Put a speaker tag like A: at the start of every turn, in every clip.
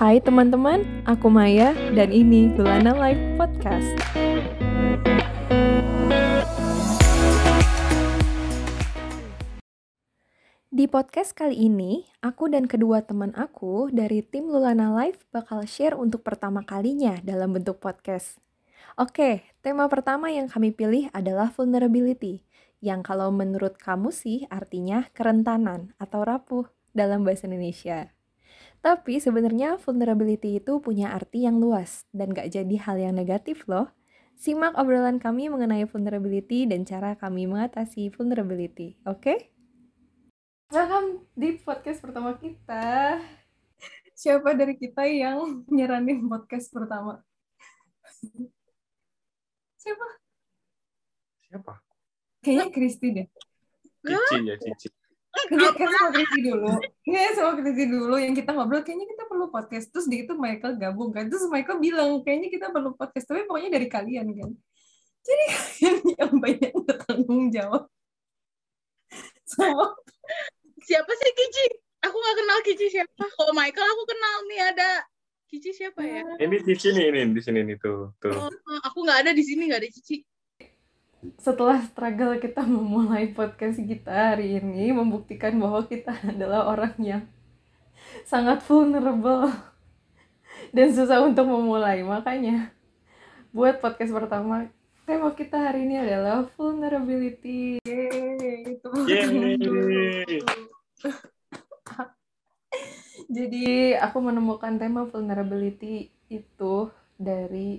A: Hai teman-teman, aku Maya dan ini Lulana Live Podcast. Di podcast kali ini, aku dan kedua teman aku dari tim Lulana Live bakal share untuk pertama kalinya dalam bentuk podcast. Oke, tema pertama yang kami pilih adalah vulnerability, yang kalau menurut kamu sih artinya kerentanan atau rapuh dalam bahasa Indonesia. Tapi sebenarnya vulnerability itu punya arti yang luas dan gak jadi hal yang negatif loh. Simak obrolan kami mengenai vulnerability dan cara kami mengatasi vulnerability, oke? Okay? Welcome di podcast pertama kita. Siapa dari kita yang nyaranin podcast pertama? Siapa?
B: Siapa?
A: Kayaknya Kristi deh.
B: Cici ya, Cici.
A: Enggak, kan sama Kristi dulu. Iya, sama Kristi dulu yang kita ngobrol, kayaknya kita perlu podcast. Terus di itu Michael gabung kan. Terus Michael bilang, kayaknya kita perlu podcast. Tapi pokoknya dari kalian kan. Jadi kalian yang banyak bertanggung jawab. Sama
C: siapa sih Kici? Aku nggak kenal Kici siapa. Kalau Michael aku kenal nih ada Kici siapa ya?
B: Ini Cici nih, ini di sini nih tuh, tuh.
C: Oh, aku nggak ada di sini, nggak ada Cici.
A: Setelah struggle kita memulai podcast kita hari ini membuktikan bahwa kita adalah orang yang sangat vulnerable dan susah untuk memulai. Makanya buat podcast pertama tema kita hari ini adalah vulnerability. Yeay, itu.
B: Yeay.
A: Jadi aku menemukan tema vulnerability itu dari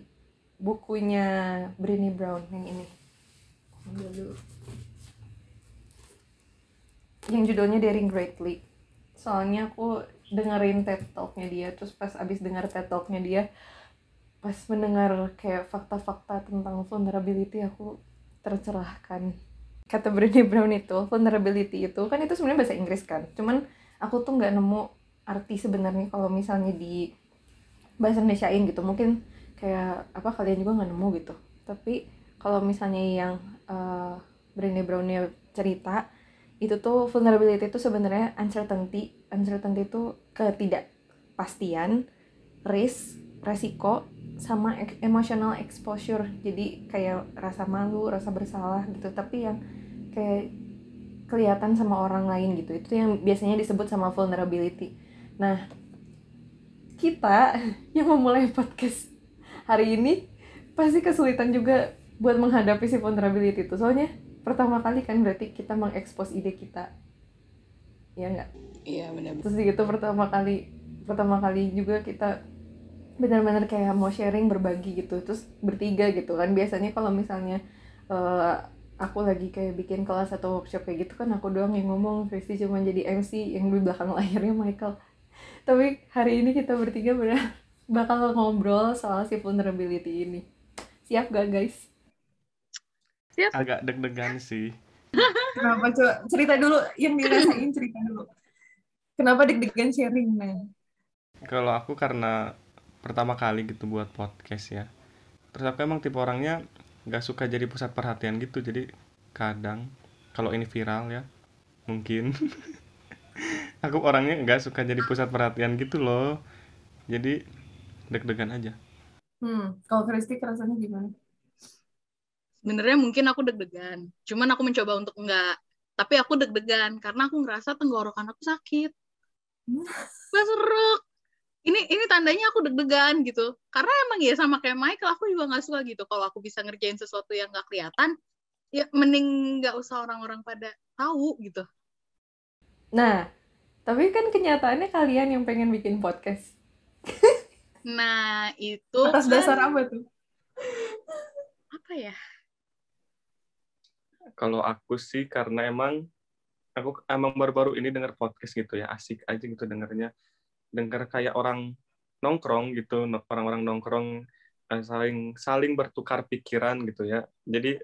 A: bukunya Brené Brown yang ini. Dulu. Yang judulnya Daring Greatly. Soalnya aku dengerin TED Talk-nya dia, terus pas abis denger TED Talk-nya dia, pas mendengar kayak fakta-fakta tentang vulnerability aku tercerahkan. Kata Brené Brown itu, vulnerability itu, kan itu sebenarnya bahasa Inggris kan. Cuman aku tuh nggak nemu arti sebenarnya kalau misalnya di bahasa Indonesiain gitu mungkin kayak apa kalian juga nggak nemu gitu tapi kalau misalnya yang uh, Brené Brownnya cerita itu tuh vulnerability itu sebenarnya uncertainty. Uncertainty itu ketidakpastian risk resiko sama emotional exposure. Jadi kayak rasa malu rasa bersalah gitu. Tapi yang kayak kelihatan sama orang lain gitu. Itu yang biasanya disebut sama vulnerability. Nah kita yang memulai podcast hari ini pasti kesulitan juga buat menghadapi si vulnerability itu. Soalnya pertama kali kan berarti kita mengekspos ide kita. Ya enggak
C: iya benar.
A: Terus gitu pertama kali pertama kali juga kita benar-benar kayak mau sharing berbagi gitu. Terus bertiga gitu kan. Biasanya kalau misalnya uh, aku lagi kayak bikin kelas atau workshop kayak gitu kan aku doang yang ngomong. Kristi cuma jadi MC yang di belakang layarnya Michael. Tapi hari ini kita bertiga benar bakal ngobrol soal si vulnerability ini. Siap gak guys
C: siap
B: Agak deg-degan sih.
A: kenapa coba cerita dulu yang dirasain cerita dulu kenapa deg-degan sharing nah
B: Kalau aku karena pertama kali gitu buat podcast ya. Terus aku emang tipe orangnya nggak suka jadi pusat perhatian gitu. Jadi kadang kalau ini viral ya, mungkin aku orangnya nggak suka jadi pusat perhatian gitu loh. Jadi deg-degan aja.
A: hmm kalau Kristi rasanya gimana
C: Sebenarnya mungkin aku deg-degan. Cuman aku mencoba untuk enggak. Tapi aku deg-degan karena aku ngerasa tenggorokan aku sakit. Gak seruk. Ini ini tandanya aku deg-degan gitu. Karena emang ya sama kayak Michael, aku juga nggak suka gitu. Kalau aku bisa ngerjain sesuatu yang nggak kelihatan, ya mending nggak usah orang-orang pada tahu gitu.
A: nah tapi kan kenyataannya kalian yang pengen bikin podcast
C: Nah, itu
A: atas
C: kan
A: dasar apa tuh
C: apa ya?
B: Kalau aku sih karena emang aku emang baru-baru ini denger podcast gitu ya, asik aja gitu dengernya. Denger kayak orang nongkrong gitu, orang-orang nongkrong eh, saling saling bertukar pikiran gitu ya. Jadi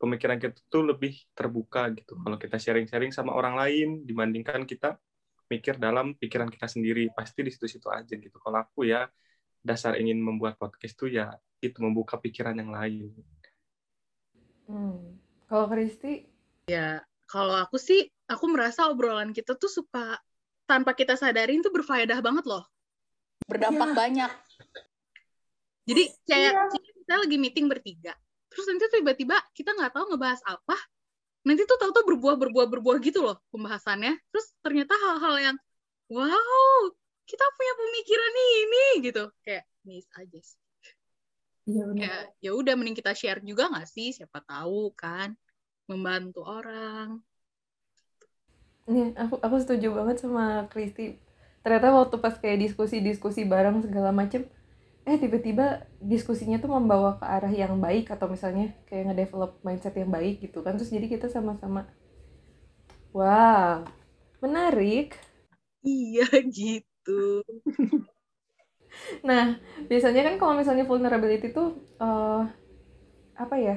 B: pemikiran kita tuh lebih terbuka gitu kalau kita sharing-sharing sama orang lain dibandingkan kita mikir dalam pikiran kita sendiri. Pasti di situ-situ aja gitu. Kalau aku ya dasar ingin membuat podcast tuh ya itu membuka pikiran yang lain.
A: hmm. Kalau Kristi
C: Kalau aku sih, aku merasa obrolan kita tuh suka tanpa kita sadarin tuh berfaedah banget loh. berdampak
A: Iya.
C: banyak jadi kayak
A: Iya.
C: kita lagi meeting bertiga terus nanti tiba-tiba kita nggak tahu ngebahas apa nanti tuh tahu-tahu berbuah berbuah berbuah gitu loh pembahasannya terus ternyata hal-hal yang wow kita punya pemikiran ini gitu kayak miss aja sih
A: Iya benar.
C: kayak ya udah mending kita share juga nggak sih siapa tahu kan membantu orang
A: Nih, aku aku setuju banget sama Kristi. Ternyata waktu pas kayak diskusi-diskusi bareng segala macem, eh tiba-tiba diskusinya tuh membawa ke arah yang baik atau misalnya kayak ngedevelop mindset yang baik gitu kan. Terus jadi kita sama-sama, wah, menarik.
C: iya gitu
A: Nah, biasanya kan kalau misalnya vulnerability tuh eh, apa ya?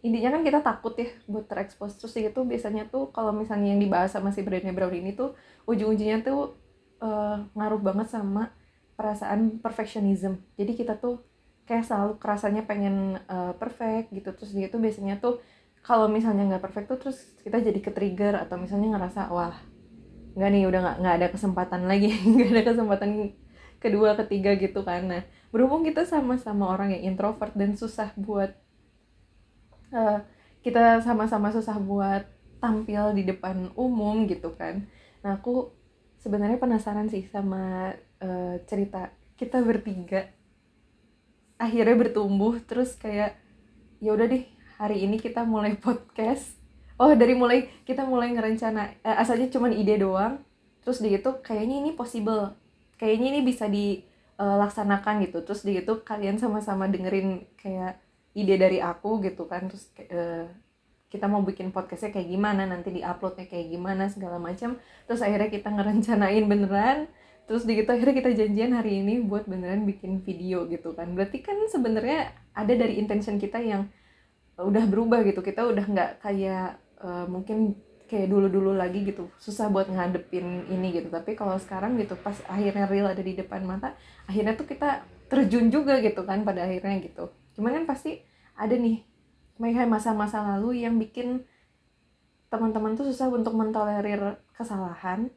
A: Intinya kan kita takut ya buat terekspos. Terus itu biasanya tuh kalau misalnya yang dibahas sama si Brené Brown ini tuh ujung-ujungnya tuh eh, ngaruh banget sama perasaan perfectionism. Jadi kita tuh kayak selalu kerasanya pengen eh, perfect gitu. Terus dia tuh biasanya tuh kalau misalnya nggak perfect tuh terus kita jadi ke-trigger atau misalnya ngerasa wah nggak nih udah nggak nggak ada kesempatan lagi nggak ada kesempatan kedua ketiga gitu kan. Nah berhubung kita sama-sama orang yang introvert dan susah buat eh, kita sama-sama susah buat tampil di depan umum gitu kan. Nah aku sebenarnya penasaran sih sama eh, cerita kita bertiga akhirnya bertumbuh terus kayak ya udah deh hari ini kita mulai podcast. Oh dari mulai kita mulai ngerencana eh, asalnya cuman ide doang terus di itu kayaknya ini possible kayaknya ini bisa dilaksanakan gitu. Terus di itu kalian sama-sama dengerin kayak ide dari aku gitu kan. Terus eh, kita mau bikin podcastnya kayak gimana nanti diuploadnya kayak gimana segala macam. Terus akhirnya kita ngerencanain beneran. Terus di gitu akhirnya kita janjian hari ini buat beneran bikin video gitu kan. Berarti kan sebenarnya ada dari intention kita yang udah berubah gitu. Kita udah nggak kayak eh, mungkin kayak dulu-dulu lagi gitu susah buat ngadepin ini gitu. Tapi kalau sekarang gitu pas akhirnya real ada di depan mata akhirnya tuh kita terjun juga gitu kan pada akhirnya gitu. Cuman kan pasti ada nih masa-masa lalu yang bikin teman-teman tuh susah untuk mentolerir kesalahan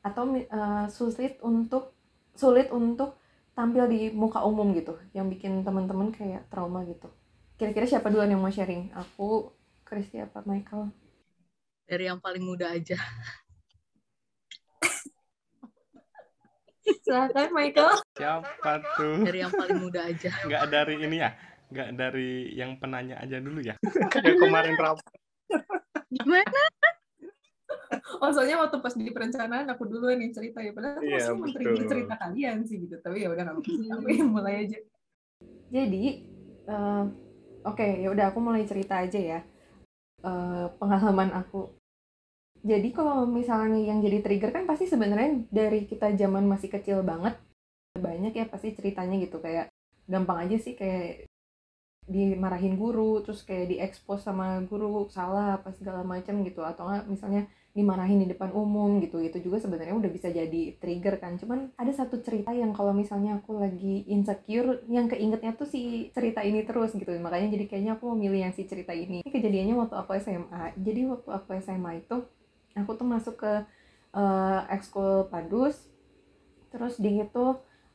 A: atau eh, sulit untuk sulit untuk tampil di muka umum gitu yang bikin teman-teman kayak trauma gitu. Kira-kira siapa duluan yang mau sharing? Aku Kristi apa Michael
C: dari yang paling muda aja.
A: Silakan Michael.
B: Siapa tuh?
C: dari yang paling muda aja.
B: Nggak dari ini ya? Nggak dari yang penanya aja dulu ya? Kayak kemarin rapat.
C: gimana?
A: Oh soalnya waktu pas di perencanaan aku duluan yang cerita ya. Padahal aku
B: Iya,
A: masih menteri
B: betul.
A: cerita kalian sih gitu. Tapi ya udah nggak apa-apa. Aku yang mulai aja. Jadi eh, oke ya udah aku mulai cerita aja ya Eh, pengalaman aku. Jadi kalau misalnya yang jadi trigger kan pasti sebenarnya dari kita zaman masih kecil banget banyak ya pasti ceritanya gitu. Kayak gampang aja sih kayak dimarahin guru terus kayak diekspos sama guru salah apa segala macam gitu. Atau enggak misalnya dimarahin di depan umum gitu. Itu juga sebenarnya udah bisa jadi trigger kan. Cuman ada satu cerita yang kalau misalnya aku lagi insecure yang keingetnya tuh si cerita ini terus gitu. Makanya jadi kayaknya aku mau milih yang si cerita ini. Ini kejadiannya waktu aku SMA jadi waktu aku SMA itu aku tuh masuk ke eh, ekskul padus. Terus di itu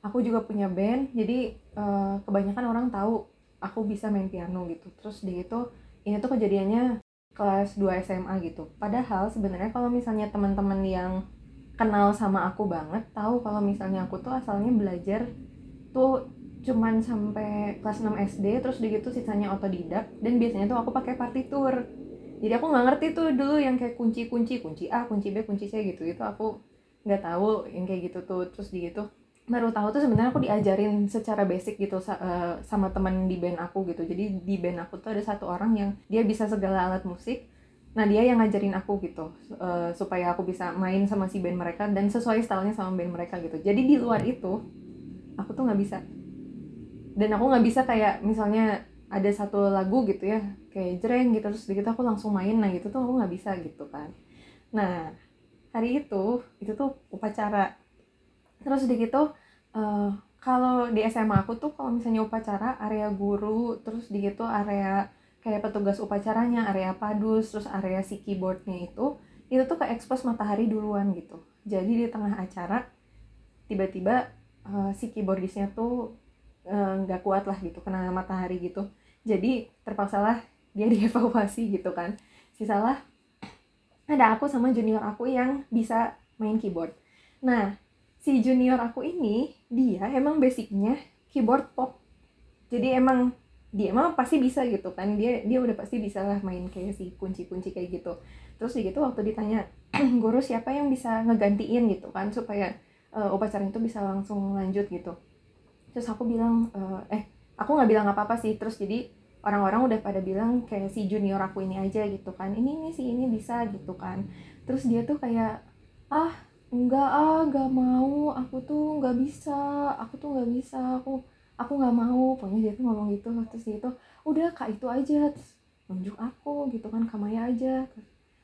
A: aku juga punya band. Jadi eh, kebanyakan orang tahu aku bisa main piano gitu. Terus di itu ini tuh kejadiannya kelas 2 SMA gitu. Padahal sebenarnya kalau misalnya teman-teman yang kenal sama aku banget tahu kalau misalnya aku tuh asalnya belajar tuh cuman sampai kelas 6 SD terus di gitu sisanya otodidak dan biasanya tuh aku pakai partitur. Jadi aku nggak ngerti tuh dulu yang kayak kunci-kunci kunci A kunci B kunci C gitu. Itu aku nggak tahu yang kayak gitu tuh. Terus di gitu baru tahu tuh sebenarnya aku diajarin secara basic gitu eh, sama teman di band aku gitu. Jadi di band aku tuh ada satu orang yang dia bisa segala alat musik. Nah dia yang ngajarin aku gitu eh, supaya aku bisa main sama si band mereka dan sesuai stylenya sama band mereka gitu. Jadi di luar itu aku tuh nggak bisa. Dan aku nggak bisa kayak misalnya ada satu lagu gitu ya kayak jreng gitu terus gitu aku langsung main. Nah gitu tuh aku nggak bisa gitu kan. Nah hari itu itu tuh upacara terus di gitu eh, kalau di SMA aku tuh kalau misalnya upacara area guru terus di gitu area kayak petugas upacaranya area padus terus area si keyboardnya itu itu tuh ke expose matahari duluan gitu. Jadi di tengah acara tiba-tiba uh, si keyboardisnya tuh uh, nggak uh, kuat lah gitu kena matahari gitu. Jadi terpaksalah dia dievakuasi gitu kan. Sisalah ada aku sama junior aku yang bisa main keyboard. Nah si junior aku ini dia emang basicnya keyboard pop. Jadi emang dia emang pasti bisa gitu kan. Dia dia udah pasti bisa lah main kayak si kunci-kunci kayak gitu. Terus gitu waktu ditanya guru siapa yang bisa ngegantiin gitu kan supaya uh, upacara itu bisa langsung lanjut gitu? Terus aku bilang uh, eh aku nggak bilang apa apa sih. Terus jadi orang-orang udah pada bilang kayak si junior aku ini aja gitu kan. Ini ini si ini bisa gitu kan. Terus dia tuh kayak ah enggak ah gak mau. Aku tuh nggak bisa. Aku tuh nggak bisa. Aku aku nggak mau. Pokoknya dia tuh ngomong gitu terus dia tuh udah kak itu aja. Terus nunjuk aku gitu kan kamaya aja.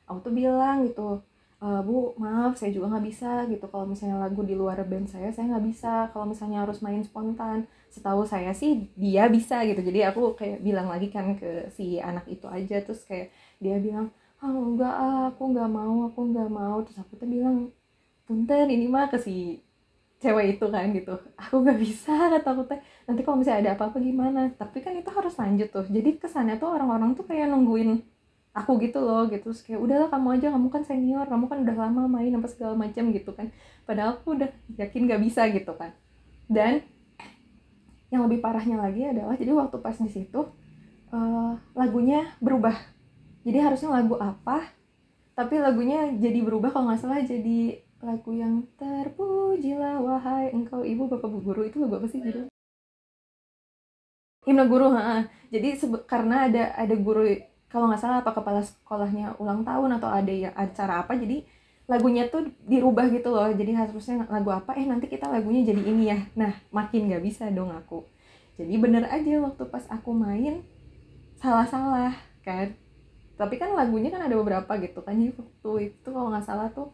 A: Aku tuh bilang gitu e, bu maaf saya juga nggak bisa gitu. Kalau misalnya lagu di luar band saya saya nggak bisa. Kalau misalnya harus main spontan setahu saya sih dia bisa gitu. Jadi aku kayak bilang lagi kan ke si anak itu aja. Terus kayak dia bilang ah enggak ah, aku nggak mau aku nggak mau. Terus aku tuh bilang punten ini mah ke si cewek itu kan gitu. Aku nggak bisa kata aku teh. Nanti kalau misalnya ada apa-apa gimana? Tapi kan itu harus lanjut tuh. Jadi kesannya tuh orang-orang tuh kayak nungguin aku gitu loh gitu. Terus kayak udahlah kamu aja kamu kan senior kamu kan udah lama main apa segala macam gitu kan. Padahal aku udah yakin nggak bisa gitu kan. Dan yang lebih parahnya lagi adalah jadi waktu pas di situ uh, lagunya berubah. Jadi harusnya lagu apa tapi lagunya jadi berubah kalau nggak salah jadi lagu yang terpujilah wahai engkau ibu bapak bu guru itu lagu apa sih gitu himne guru ha jadi karena ada ada guru kalau nggak salah apa kepala sekolahnya ulang tahun atau ada ya acara apa jadi lagunya tuh dirubah gitu loh. Jadi harusnya lagu apa? Eh nanti kita lagunya jadi ini ya. Nah makin nggak bisa dong aku. Jadi bener aja waktu pas aku main salah-salah kan? Tapi kan lagunya kan ada beberapa gitu kan jadi waktu itu kalau nggak salah tuh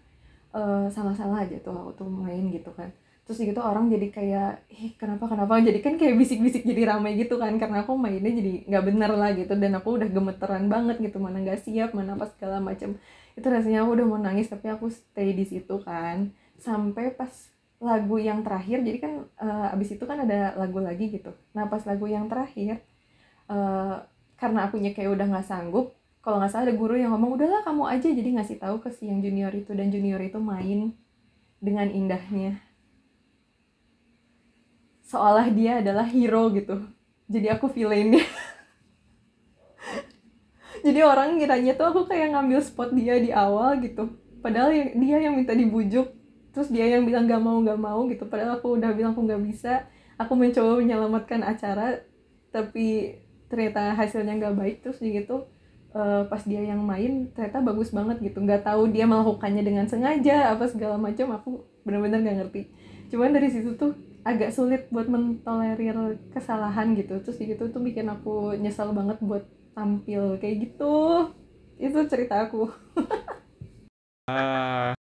A: uh, salah-salah aja tuh aku tuh main gitu kan. Terus gitu orang jadi kayak ih kenapa kenapa? Jadi kan kayak bisik-bisik jadi ramai gitu kan karena aku mainnya jadi nggak bener lah gitu dan aku udah gemeteran banget gitu mana nggak siap mana apa segala macam itu rasanya aku udah mau nangis tapi aku stay di situ kan. Sampai pas lagu yang terakhir jadi kan uh, abis itu kan ada lagu lagi gitu. Nah pas lagu yang terakhir uh, karena akunya kayak udah nggak sanggup kalau nggak salah ada guru yang ngomong udahlah kamu aja. Jadi ngasih tahu ke si yang junior itu dan junior itu main dengan indahnya. Seolah dia adalah hero gitu. Jadi aku villainnya. Jadi orang ngiranya tuh aku kayak ngambil spot dia di awal gitu. Padahal dia yang minta dibujuk. Terus dia yang bilang gak mau gak mau gitu. Padahal aku udah bilang aku gak bisa. Aku mencoba menyelamatkan acara tapi ternyata hasilnya gak baik. Terus gitu uh, pas dia yang main ternyata bagus banget gitu. Nggak tahu dia melakukannya dengan sengaja apa segala macam aku benar-benar nggak ngerti. Cuman dari situ tuh agak sulit buat mentolerir kesalahan gitu. Terus gitu tuh bikin aku nyesal banget buat tampil kayak gitu. Itu cerita aku.
B: Uh...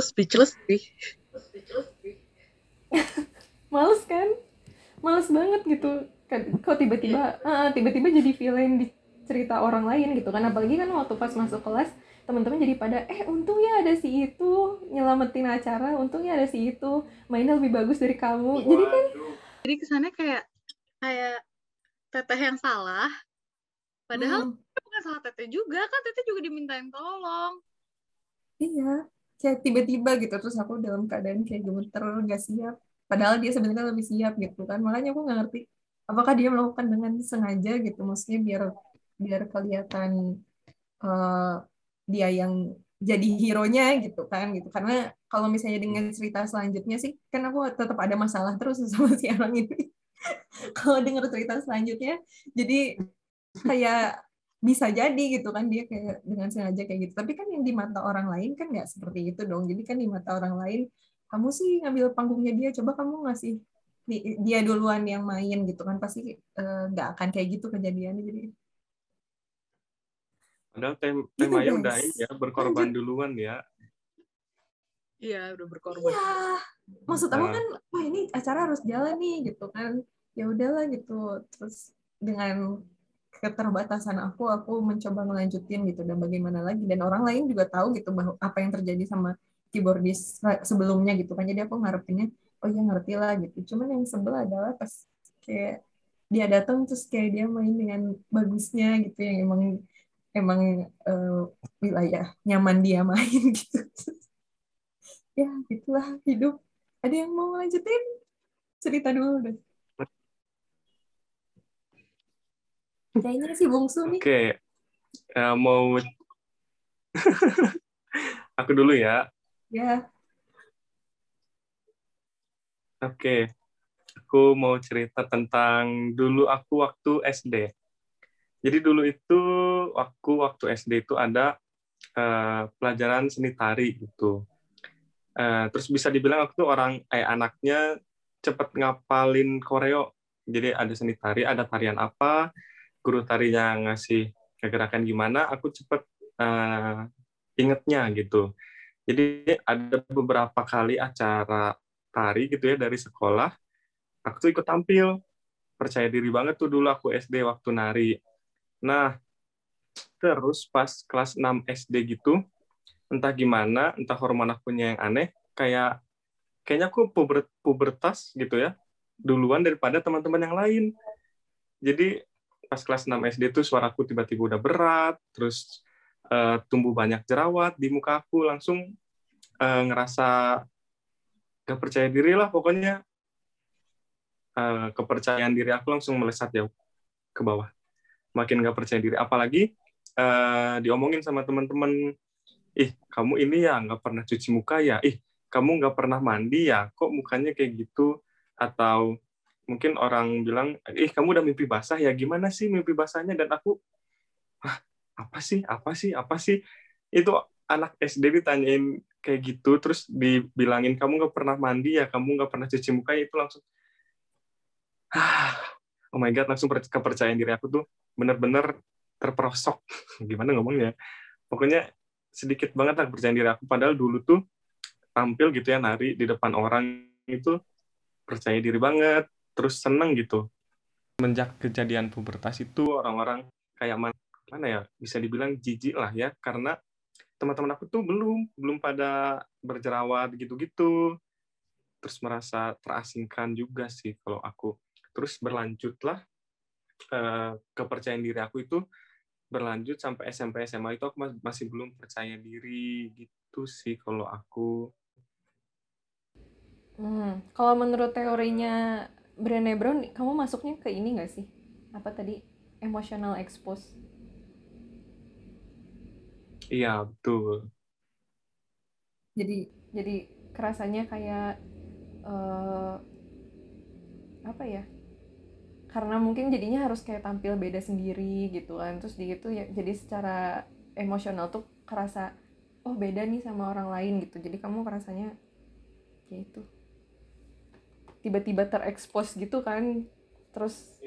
C: speechless sih.
A: Males kan? Males banget gitu. Kan kok tiba-tiba uh, tiba-tiba jadi villain di cerita orang lain gitu kan apalagi kan waktu pas masuk kelas teman-teman jadi pada eh untungnya ada si itu nyelamatin acara untungnya ada si itu mainnya lebih bagus dari kamu Waduh. jadi kan
C: jadi kesannya kayak kayak teteh yang salah padahal hmm. bukan salah teteh juga kan teteh juga dimintain tolong
A: iya kayak tiba-tiba gitu terus aku dalam keadaan kayak gemeter gak siap padahal dia sebenarnya lebih siap gitu kan makanya aku nggak ngerti apakah dia melakukan dengan sengaja gitu maksudnya biar biar kelihatan uh, dia yang jadi hero-nya gitu kan gitu. Karena kalau misalnya dengan cerita selanjutnya sih kan aku tetap ada masalah terus sama si orang ini. Kalau dengar cerita selanjutnya jadi kayak bisa jadi gitu kan dia kayak dengan sengaja kayak gitu. Tapi kan yang di mata orang lain kan nggak seperti itu dong. Jadi kan di mata orang lain kamu sih ngambil panggungnya dia coba kamu ngasih dia duluan yang main gitu kan. Pasti eh, nggak uh, akan kayak gitu kejadiannya. Jadi
B: Padahal tem temanya udah ini ya berkorban Anjir. duluan ya.
C: Iya, udah berkorban. Iya.
A: Maksud aku nah. kan, wah ini acara harus jalan nih gitu kan. Ya udahlah gitu. Terus dengan keterbatasan aku, aku mencoba melanjutin gitu dan bagaimana lagi. Dan orang lain juga tahu gitu bahwa apa yang terjadi sama keyboardis sebelumnya gitu kan. Jadi aku ngarepinnya
D: oh ya ngerti lah gitu cuman yang sebel adalah pas kayak dia datang terus kayak dia main dengan bagusnya gitu yang emang emang uh, wilayah nyaman dia main gitu. Ya itulah hidup. Ada yang mau lanjutin? Cerita dulu deh. Kayaknya si bungsu nih.
B: Oke okay. uh, mau aku dulu ya.
D: Ya.
B: Oke okay. aku mau cerita tentang dulu aku waktu SD jadi dulu itu aku waktu SD itu ada uh, pelajaran seni tari gitu. Uh, terus bisa dibilang aku tuh orang eh anaknya cepet ngapalin koreo. Jadi ada seni tari ada tarian apa guru tarinya ngasih gerakan gimana aku cepet uh, ingetnya gitu. Jadi ada beberapa kali acara tari gitu ya dari sekolah aku tuh ikut tampil. Percaya diri banget tuh dulu aku SD waktu nari. Nah terus pas kelas 6 SD gitu entah gimana entah hormon akunya yang aneh kayak kayaknya aku puber, pubertas gitu ya duluan daripada teman-teman yang lain. Jadi pas kelas 6 SD tuh suaraku tiba-tiba udah berat terus uh, tumbuh banyak jerawat di muka aku langsung uh, ngerasa gak percaya diri lah pokoknya. Uh, kepercayaan diri aku langsung melesat jauh ke bawah makin gak percaya diri. Apalagi uh, diomongin sama teman-teman ih kamu ini ya nggak pernah cuci muka ya? Ih kamu nggak pernah mandi ya? Kok mukanya kayak gitu? Atau mungkin orang bilang ih kamu udah mimpi basah ya? Gimana sih mimpi basahnya? Dan aku Hah, apa sih? Apa sih? Apa sih? Itu anak SD ditanyain kayak gitu terus dibilangin kamu nggak pernah mandi ya? Kamu nggak pernah cuci muka? Itu langsung oh my god langsung kepercayaan diri aku tuh bener-bener terperosok. Gimana ngomongnya pokoknya sedikit banget lah kepercayaan diri aku. Padahal dulu tuh tampil gitu ya nari di depan orang itu percaya diri banget terus seneng gitu. Menjak kejadian pubertas itu orang-orang kayak mana, mana ya bisa dibilang jijik lah ya. Karena teman-teman aku tuh belum belum pada berjerawat gitu-gitu. Terus merasa terasingkan juga sih kalau aku terus berlanjutlah eh, kepercayaan diri aku itu berlanjut sampai SMP SMA itu aku masih belum percaya diri gitu sih kalau aku
A: Hmm, kalau menurut teorinya Brené Brown, kamu masuknya ke ini nggak sih? Apa tadi? Emotional expose.
B: Iya, betul.
D: Jadi
A: jadi kerasanya kayak uh, apa ya? Karena mungkin jadinya harus kayak tampil beda sendiri gitu kan. Terus di gitu ya jadi secara emosional tuh kerasa oh beda nih sama orang lain gitu. Jadi kamu kerasanya kayak itu tiba-tiba terekspos gitu kan terus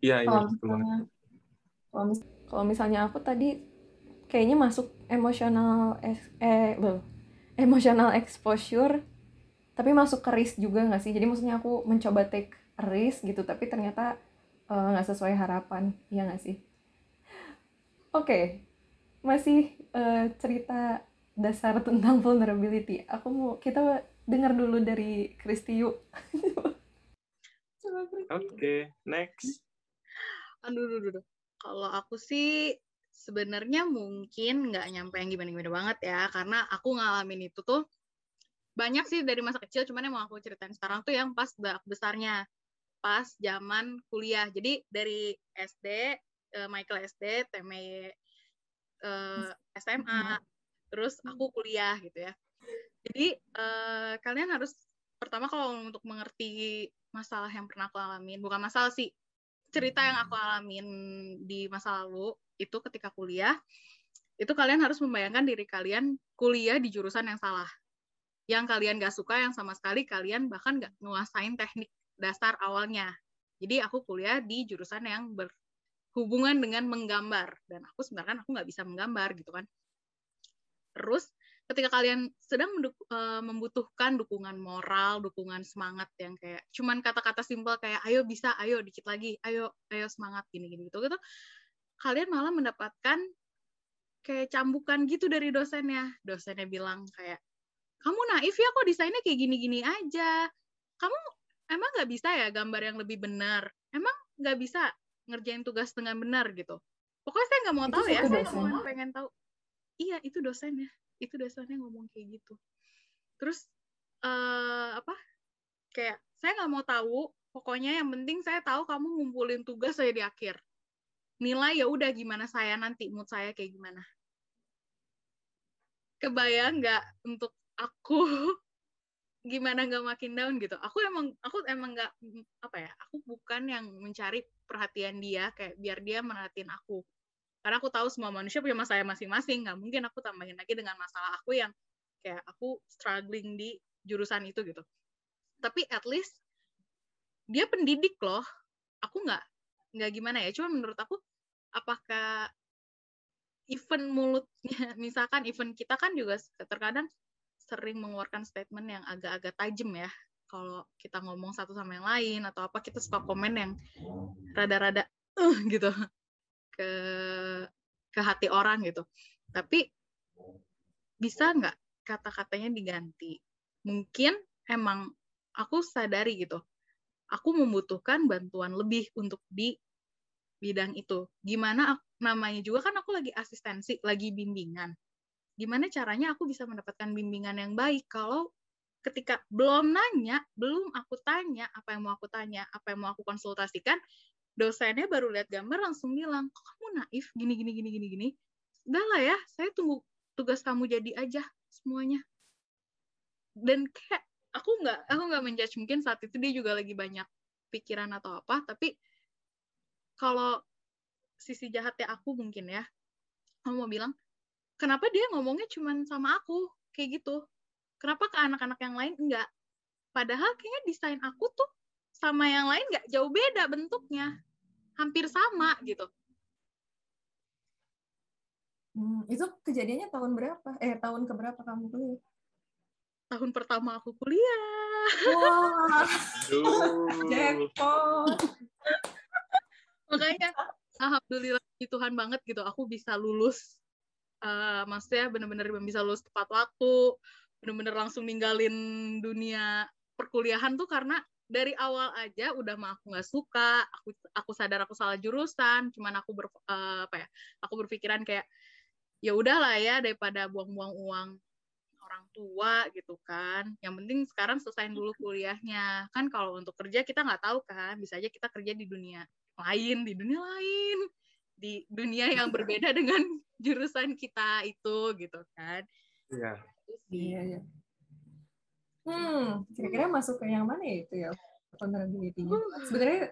B: iya iya
A: kalau misalnya, kalau misalnya aku tadi kayaknya masuk emosional eh belum emotional exposure tapi masuk ke risk juga nggak sih jadi maksudnya aku mencoba take risk gitu tapi ternyata eh, nggak uh, sesuai harapan ya nggak sih oke okay. masih uh, cerita dasar tentang vulnerability aku mau kita dengar dulu dari Kristi yuk.
B: Oke, okay, next.
C: Aduh, aduh, aduh. Kalau aku sih sebenarnya mungkin nggak nyampe yang gimana-gimana banget ya, karena aku ngalamin itu tuh banyak sih dari masa kecil, cuman yang mau aku ceritain sekarang tuh yang pas besarnya, pas zaman kuliah. Jadi dari SD, eh, Michael SD, Teme uh, SMA, terus aku kuliah gitu ya. Jadi uh, kalian harus pertama kalau untuk mengerti masalah yang pernah aku alamin, bukan masalah sih, cerita yang aku alamin di masa lalu itu ketika kuliah, itu kalian harus membayangkan diri kalian kuliah di jurusan yang salah. Yang kalian gak suka, yang sama sekali kalian bahkan gak nguasain teknik dasar awalnya. Jadi aku kuliah di jurusan yang berhubungan dengan menggambar. Dan aku sebenarnya aku nggak bisa menggambar gitu kan. Terus ketika kalian sedang uh, membutuhkan dukungan moral, dukungan semangat yang kayak cuman kata-kata simpel kayak ayo bisa, ayo dikit lagi, ayo ayo semangat gini-gini gitu gitu, kalian malah mendapatkan kayak cambukan gitu dari dosennya. Dosennya bilang kayak kamu naif ya kok desainnya kayak gini-gini aja kamu emang nggak bisa ya gambar yang lebih benar? Emang nggak bisa ngerjain tugas dengan benar gitu? Pokoknya saya nggak mau
A: Itu
C: tahu ya saya cuma pengen tahu. Iya itu dosennya. Itu dosennya ngomong kayak gitu. Terus eh apa? Kayak saya nggak mau tahu. Pokoknya yang penting saya tahu kamu ngumpulin tugas saya di akhir. Nilai ya udah gimana saya nanti mood saya kayak gimana. Kebayang nggak untuk aku gimana nggak makin down gitu. Aku emang aku emang nggak apa ya aku bukan yang mencari perhatian dia kayak biar dia merhatiin aku. Karena aku tahu semua manusia punya masalah masing-masing nggak mungkin aku tambahin lagi dengan masalah aku yang kayak aku struggling di jurusan itu gitu. Tapi at least dia pendidik loh. Aku nggak nggak gimana ya. Cuma menurut aku apakah event mulutnya misalkan event kita kan juga terkadang sering mengeluarkan statement yang agak-agak tajam ya. Kalau kita ngomong satu sama yang lain atau apa kita suka komen yang rada-rada uh, gitu ke ke hati orang gitu. Tapi bisa nggak kata-katanya diganti? Mungkin emang aku sadari gitu aku membutuhkan bantuan lebih untuk di bidang itu. Gimana ak- namanya juga kan aku lagi asistensi lagi bimbingan gimana caranya aku bisa mendapatkan bimbingan yang baik kalau ketika belum nanya, belum aku tanya apa yang mau aku tanya, apa yang mau aku konsultasikan, dosennya baru lihat gambar langsung bilang, kok kamu naif gini gini gini gini gini. Udah lah ya, saya tunggu tugas kamu jadi aja semuanya. Dan kayak aku nggak aku nggak menjudge mungkin saat itu dia juga lagi banyak pikiran atau apa, tapi kalau sisi jahatnya aku mungkin ya, aku mau bilang, kenapa dia ngomongnya cuman sama aku kayak gitu kenapa ke anak-anak yang lain enggak padahal kayaknya desain aku tuh sama yang lain nggak jauh beda bentuknya hampir sama gitu
D: Hmm, itu kejadiannya tahun berapa? Eh, tahun keberapa kamu kuliah?
C: tahun pertama aku kuliah
D: Wah,
B: Aduh.
D: jackpot.
C: makanya alhamdulillah Tuhan banget gitu aku bisa lulus Eh, maksudnya bener-bener bisa lulus tepat waktu bener-bener langsung ninggalin dunia perkuliahan tuh karena dari awal aja udah mah aku nggak suka aku aku sadar aku salah jurusan cuman aku ber, eh, apa ya aku berpikiran kayak ya udahlah ya daripada buang-buang uang orang tua gitu kan. Yang penting sekarang selesaiin dulu kuliahnya. Kan kalau untuk kerja kita nggak tahu kan bisa aja kita kerja di dunia lain di dunia lain di dunia yang berbeda dengan jurusan kita itu gitu kan
B: Iya.
D: Iya, iya. Hmm, kira-kira masuk ke yang mana ya itu ya vulnerability-nya? Sebenarnya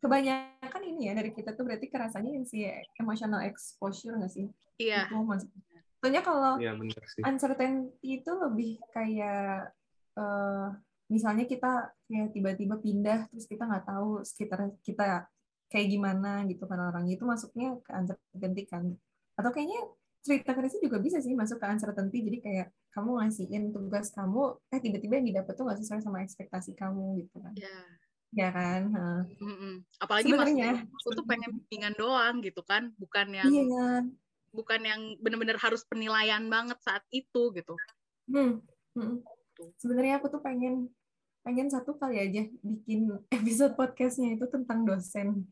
D: kebanyakan ini ya dari kita tuh berarti kerasanya yang si emotional exposure nggak sih?
C: iya
D: Itu masuk. Soalnya kalau
B: sih.
D: uncertainty itu lebih kayak eh, misalnya kita kayak tiba-tiba pindah terus kita nggak tahu sekitar kita kayak gimana gitu kan orang itu masuknya ke uncertainty kan. Atau kayaknya cerita Krisi juga bisa sih masuk ke uncertainty. Jadi kayak kamu ngasihin tugas kamu eh tiba-tiba yang didapat tuh nggak sesuai sama ekspektasi kamu gitu kan.
C: Iya.
D: Ya kan? Nah,
C: Mm-mm. apalagi
D: Sebenarnya-
C: maksudnya aku tuh pengen bimbingan doang gitu kan. Bukan yang
D: iya kan?
C: bukan yang bener-bener harus penilaian banget saat itu gitu.
D: Hmm, hmm. Sebenarnya aku tuh pengen pengen satu kali aja bikin episode podcastnya itu tentang dosen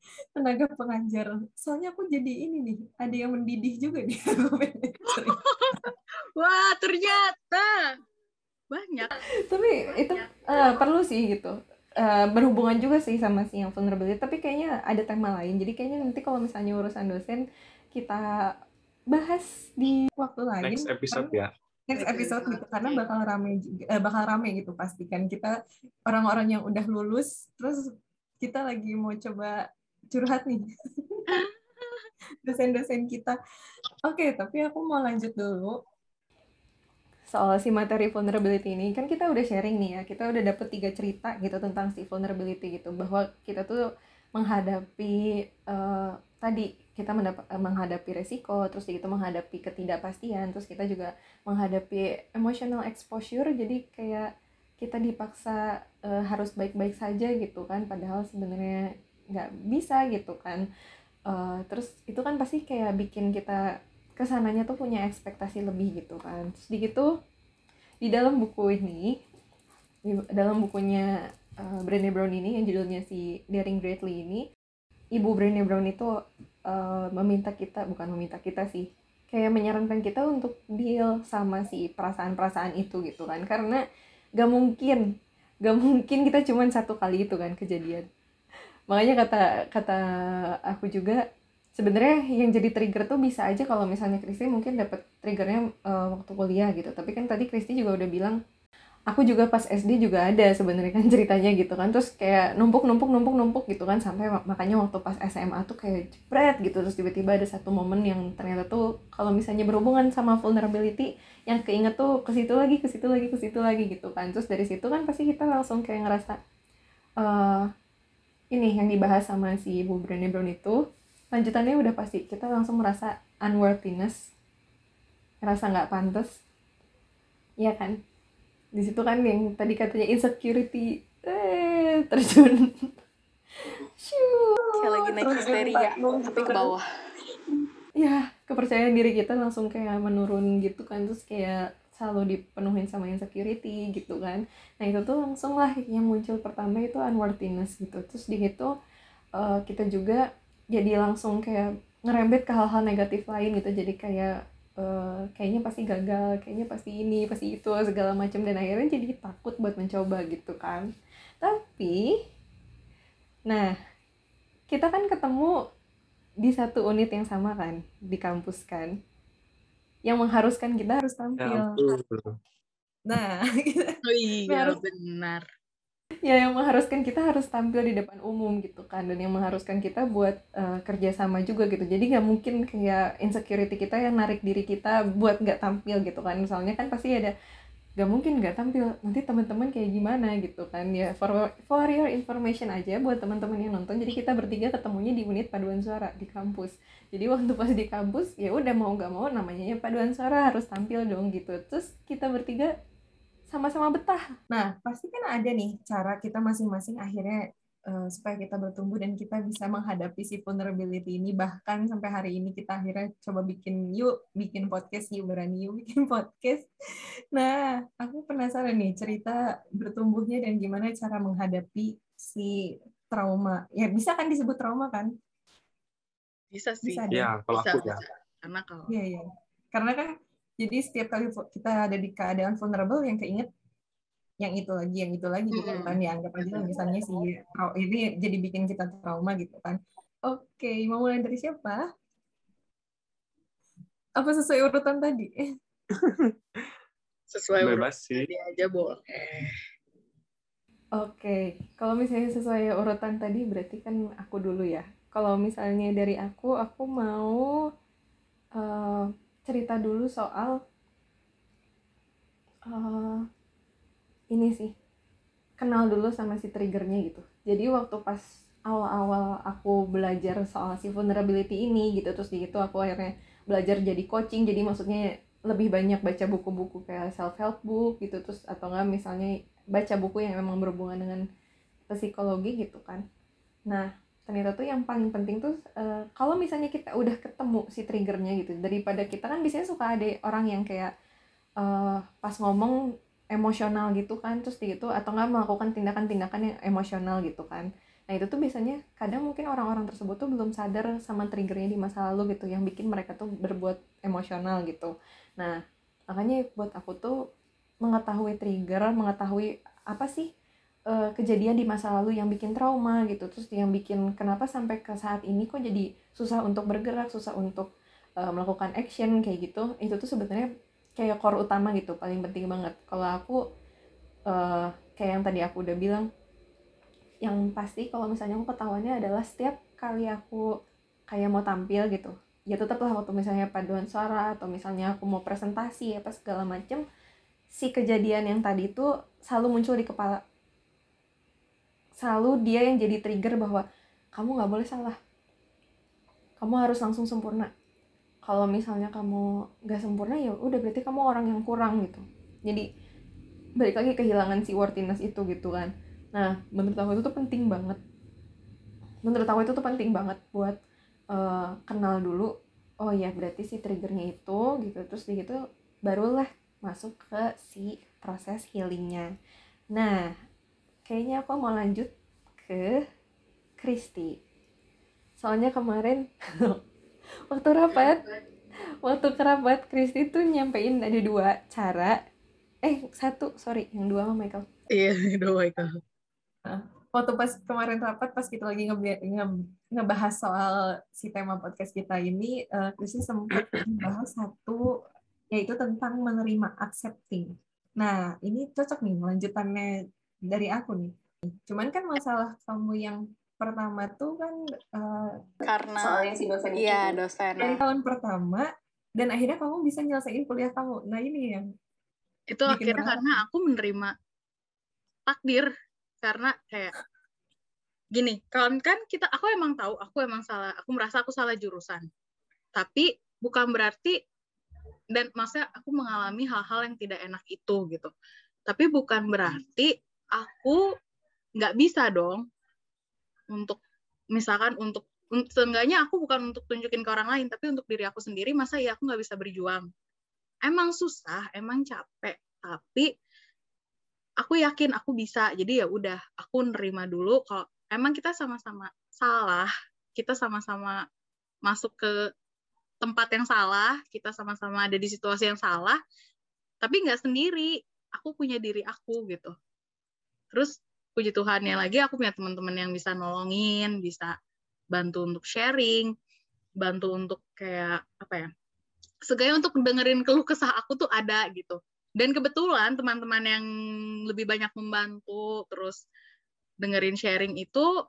D: tenaga pengajar. Soalnya aku jadi ini nih, ada yang mendidih juga nih.
C: Wah ternyata. Banyak.
A: Tapi itu eh, perlu sih gitu. Eh, berhubungan juga sih sama si yang vulnerability. Tapi kayaknya ada tema lain. Jadi kayaknya nanti kalau misalnya urusan dosen kita bahas di
D: Waktu lain.
B: Next episode
D: karena-
B: ya.
D: Next episode gitu. karena bakal rame juga, eh, bakal rame gitu pastikan kita orang-orang yang udah lulus terus kita lagi mau coba curhat nih dosen-dosen kita. Oke, tapi aku mau lanjut dulu
A: soal si materi vulnerability ini kan kita udah sharing nih ya kita udah dapet tiga cerita gitu tentang si vulnerability gitu bahwa kita tuh menghadapi eh, tadi kita mendap- eh, menghadapi resiko terus gitu menghadapi ketidakpastian terus kita juga menghadapi emotional exposure jadi kayak kita dipaksa eh, harus baik-baik saja gitu kan padahal sebenarnya nggak bisa gitu kan. Eh, terus itu kan pasti kayak bikin kita ke sananya tuh punya ekspektasi lebih gitu kan. Terus di gitu di dalam buku ini di dalam bukunya uh, Brené Brown ini yang judulnya si Daring Greatly ini ibu Brené Brown itu uh, meminta kita bukan meminta kita sih kayak menyarankan kita untuk deal sama si perasaan-perasaan itu gitu kan. Karena gak mungkin gak mungkin kita cuma satu kali itu kan kejadian makanya kata kata aku juga sebenarnya yang jadi trigger tuh bisa aja kalau misalnya Kristi mungkin dapat triggernya uh, waktu kuliah gitu. Tapi kan tadi Kristi juga udah bilang aku juga pas SD juga ada sebenarnya kan ceritanya gitu kan. Terus kayak numpuk numpuk numpuk numpuk gitu kan. Sampai makanya waktu pas SMA tuh kayak jepret gitu. Terus tiba-tiba ada satu momen yang ternyata tuh kalau misalnya berhubungan sama vulnerability yang keinget tuh ke situ lagi ke situ lagi ke situ lagi gitu kan. Terus dari situ kan pasti kita langsung kayak ngerasa uh, ini yang dibahas sama si ibu Brené Brown itu. Lanjutannya udah pasti kita langsung merasa unworthiness. Ngerasa nggak pantas. Iya kan? Di situ kan yang tadi katanya insecurity eh terjun.
C: Kayak lagi naik histeria tapi ke bawah.
A: Ya kepercayaan diri kita langsung kayak menurun gitu kan. Terus kayak selalu dipenuhin sama insecurity gitu kan. Nah itu tuh langsung lah yang muncul pertama itu unworthiness gitu. Terus di situ uh, kita juga jadi langsung kayak ngerembet ke hal-hal negatif lain gitu. Jadi kayak uh, kayaknya pasti gagal kayaknya pasti ini pasti itu segala macam. Dan akhirnya jadi takut buat mencoba gitu kan. Tapi nah kita kan ketemu di satu unit yang sama kan di kampus kan yang mengharuskan kita harus tampil.
B: Ya
A: nah
C: oh iya
A: Harus-
C: benar.
A: Ya yang mengharuskan kita harus tampil di depan umum gitu kan dan yang mengharuskan kita buat uh, kerjasama juga gitu. Jadi nggak mungkin kayak insecurity kita yang narik diri kita buat nggak tampil gitu kan. Misalnya kan pasti ada nggak mungkin nggak tampil. Nanti teman-teman kayak gimana gitu kan. Ya for for your information aja buat teman-teman yang nonton. Jadi kita bertiga ketemunya di unit paduan suara di kampus jadi waktu pas di kampus ya udah mau nggak mau namanya ya paduan suara harus tampil dong gitu terus kita bertiga sama-sama betah
D: Nah, pasti kan ada nih cara kita masing-masing akhirnya eh, supaya kita bertumbuh dan kita bisa menghadapi si vulnerability ini. Bahkan sampai hari ini kita akhirnya coba bikin yuk, bikin podcast yuk, berani yuk bikin podcast. Nah, aku penasaran nih cerita bertumbuhnya dan gimana cara menghadapi si trauma. Ya bisa kan disebut trauma kan?
C: Bisa sih
D: Bisa
B: Ya, kalau
C: bisa,
B: aku ya.
C: bisa. karena kalau
D: Iya, iya. Karena kan jadi setiap kali kita ada di keadaan vulnerable yang keinget yang itu lagi, yang itu lagi gitu
C: Mm-mm.
D: kan. Ya anggap aja misalnya si ini jadi bikin kita trauma gitu kan. Oke, mau mulai dari siapa? Apa sesuai urutan tadi? Eh,
C: sesuai urutan
B: Bebas sih.
C: dia aja boleh
A: Oke, kalau misalnya sesuai urutan tadi berarti kan aku dulu ya. Kalau misalnya dari aku, aku mau eh, cerita dulu soal eh, ini sih, kenal dulu sama si triggernya gitu. Jadi waktu pas awal-awal aku belajar soal si vulnerability ini gitu, terus di itu aku akhirnya belajar jadi coaching, jadi maksudnya lebih banyak baca buku-buku kayak self help book gitu, terus atau enggak misalnya baca buku yang memang berhubungan dengan psikologi gitu kan. Nah, ternyata tuh yang paling penting tuh eh, kalau misalnya kita udah ketemu si triggernya gitu, daripada kita kan biasanya suka ada orang yang kayak eh, pas ngomong emosional gitu kan, terus gitu atau nggak melakukan tindakan-tindakan yang emosional gitu kan. Nah itu tuh biasanya kadang mungkin orang-orang tersebut tuh belum sadar sama triggernya di masa lalu gitu, yang bikin mereka tuh berbuat emosional gitu. Nah makanya buat aku tuh mengetahui trigger, mengetahui apa sih eh, kejadian di masa lalu yang bikin trauma gitu, terus yang bikin kenapa sampai ke saat ini kok jadi susah untuk bergerak, susah untuk eh, melakukan action kayak gitu, itu tuh sebenarnya kayak core utama gitu, paling penting banget. Kalau aku eh, kayak yang tadi aku udah bilang, yang pasti kalau misalnya aku ketahuannya adalah setiap kali aku kayak mau tampil gitu, ya tetaplah waktu misalnya paduan suara atau misalnya aku mau presentasi apa segala macem si kejadian yang tadi itu selalu muncul di kepala selalu dia yang jadi trigger bahwa kamu nggak boleh salah. Kamu harus langsung sempurna. Kalau misalnya kamu nggak sempurna ya udah berarti kamu orang yang kurang gitu. Jadi balik lagi kehilangan si worthiness itu gitu kan. Nah menurut aku itu tuh penting banget. Menurut aku itu tuh penting banget buat eh, kenal dulu oh ya berarti si triggernya itu gitu terus di gitu barulah masuk ke si proses healingnya. Nah kayaknya aku mau lanjut ke Kristi soalnya kemarin waktu rapat waktu kerabat Kristi tuh nyampein ada dua cara eh satu sorry yang dua sama Michael
C: Iya, doa itu.
D: waktu pas kemarin rapat pas kita lagi nge- nge- ngebahas soal si tema podcast kita ini eh Kristi sempat membahas satu yaitu tentang menerima accepting. Nah, ini cocok nih lanjutannya dari aku nih. Cuman kan masalah kamu yang pertama tuh kan eh,
C: Karena
D: soalnya si dosen itu
C: iya dosen.
D: dari tahun pertama dan akhirnya kamu bisa nyelesain kuliah kamu. Nah, ini yang
C: itu akhirnya
D: berat.
C: karena aku menerima takdir karena kayak gini kalau kan kita aku emang tahu aku emang salah aku merasa aku salah jurusan tapi bukan berarti dan maksudnya aku mengalami hal-hal yang tidak enak itu gitu tapi bukan berarti aku nggak bisa dong untuk misalkan untuk un- seenggaknya aku bukan untuk tunjukin ke orang lain tapi untuk diri aku sendiri masa ya aku nggak bisa berjuang? Emang susah emang capek tapi aku yakin aku bisa. Jadi ya udah aku nerima dulu kalau emang kita sama-sama salah kita sama-sama masuk ke tempat yang salah kita sama-sama ada di situasi yang salah tapi nggak sendiri. Aku punya diri aku gitu terus puji Tuhannya lagi aku punya teman-teman yang bisa nolongin bisa bantu untuk sharing bantu untuk kayak apa ya segala untuk dengerin keluh kesah aku tuh ada gitu. Dan kebetulan teman-teman yang lebih banyak membantu terus dengerin sharing itu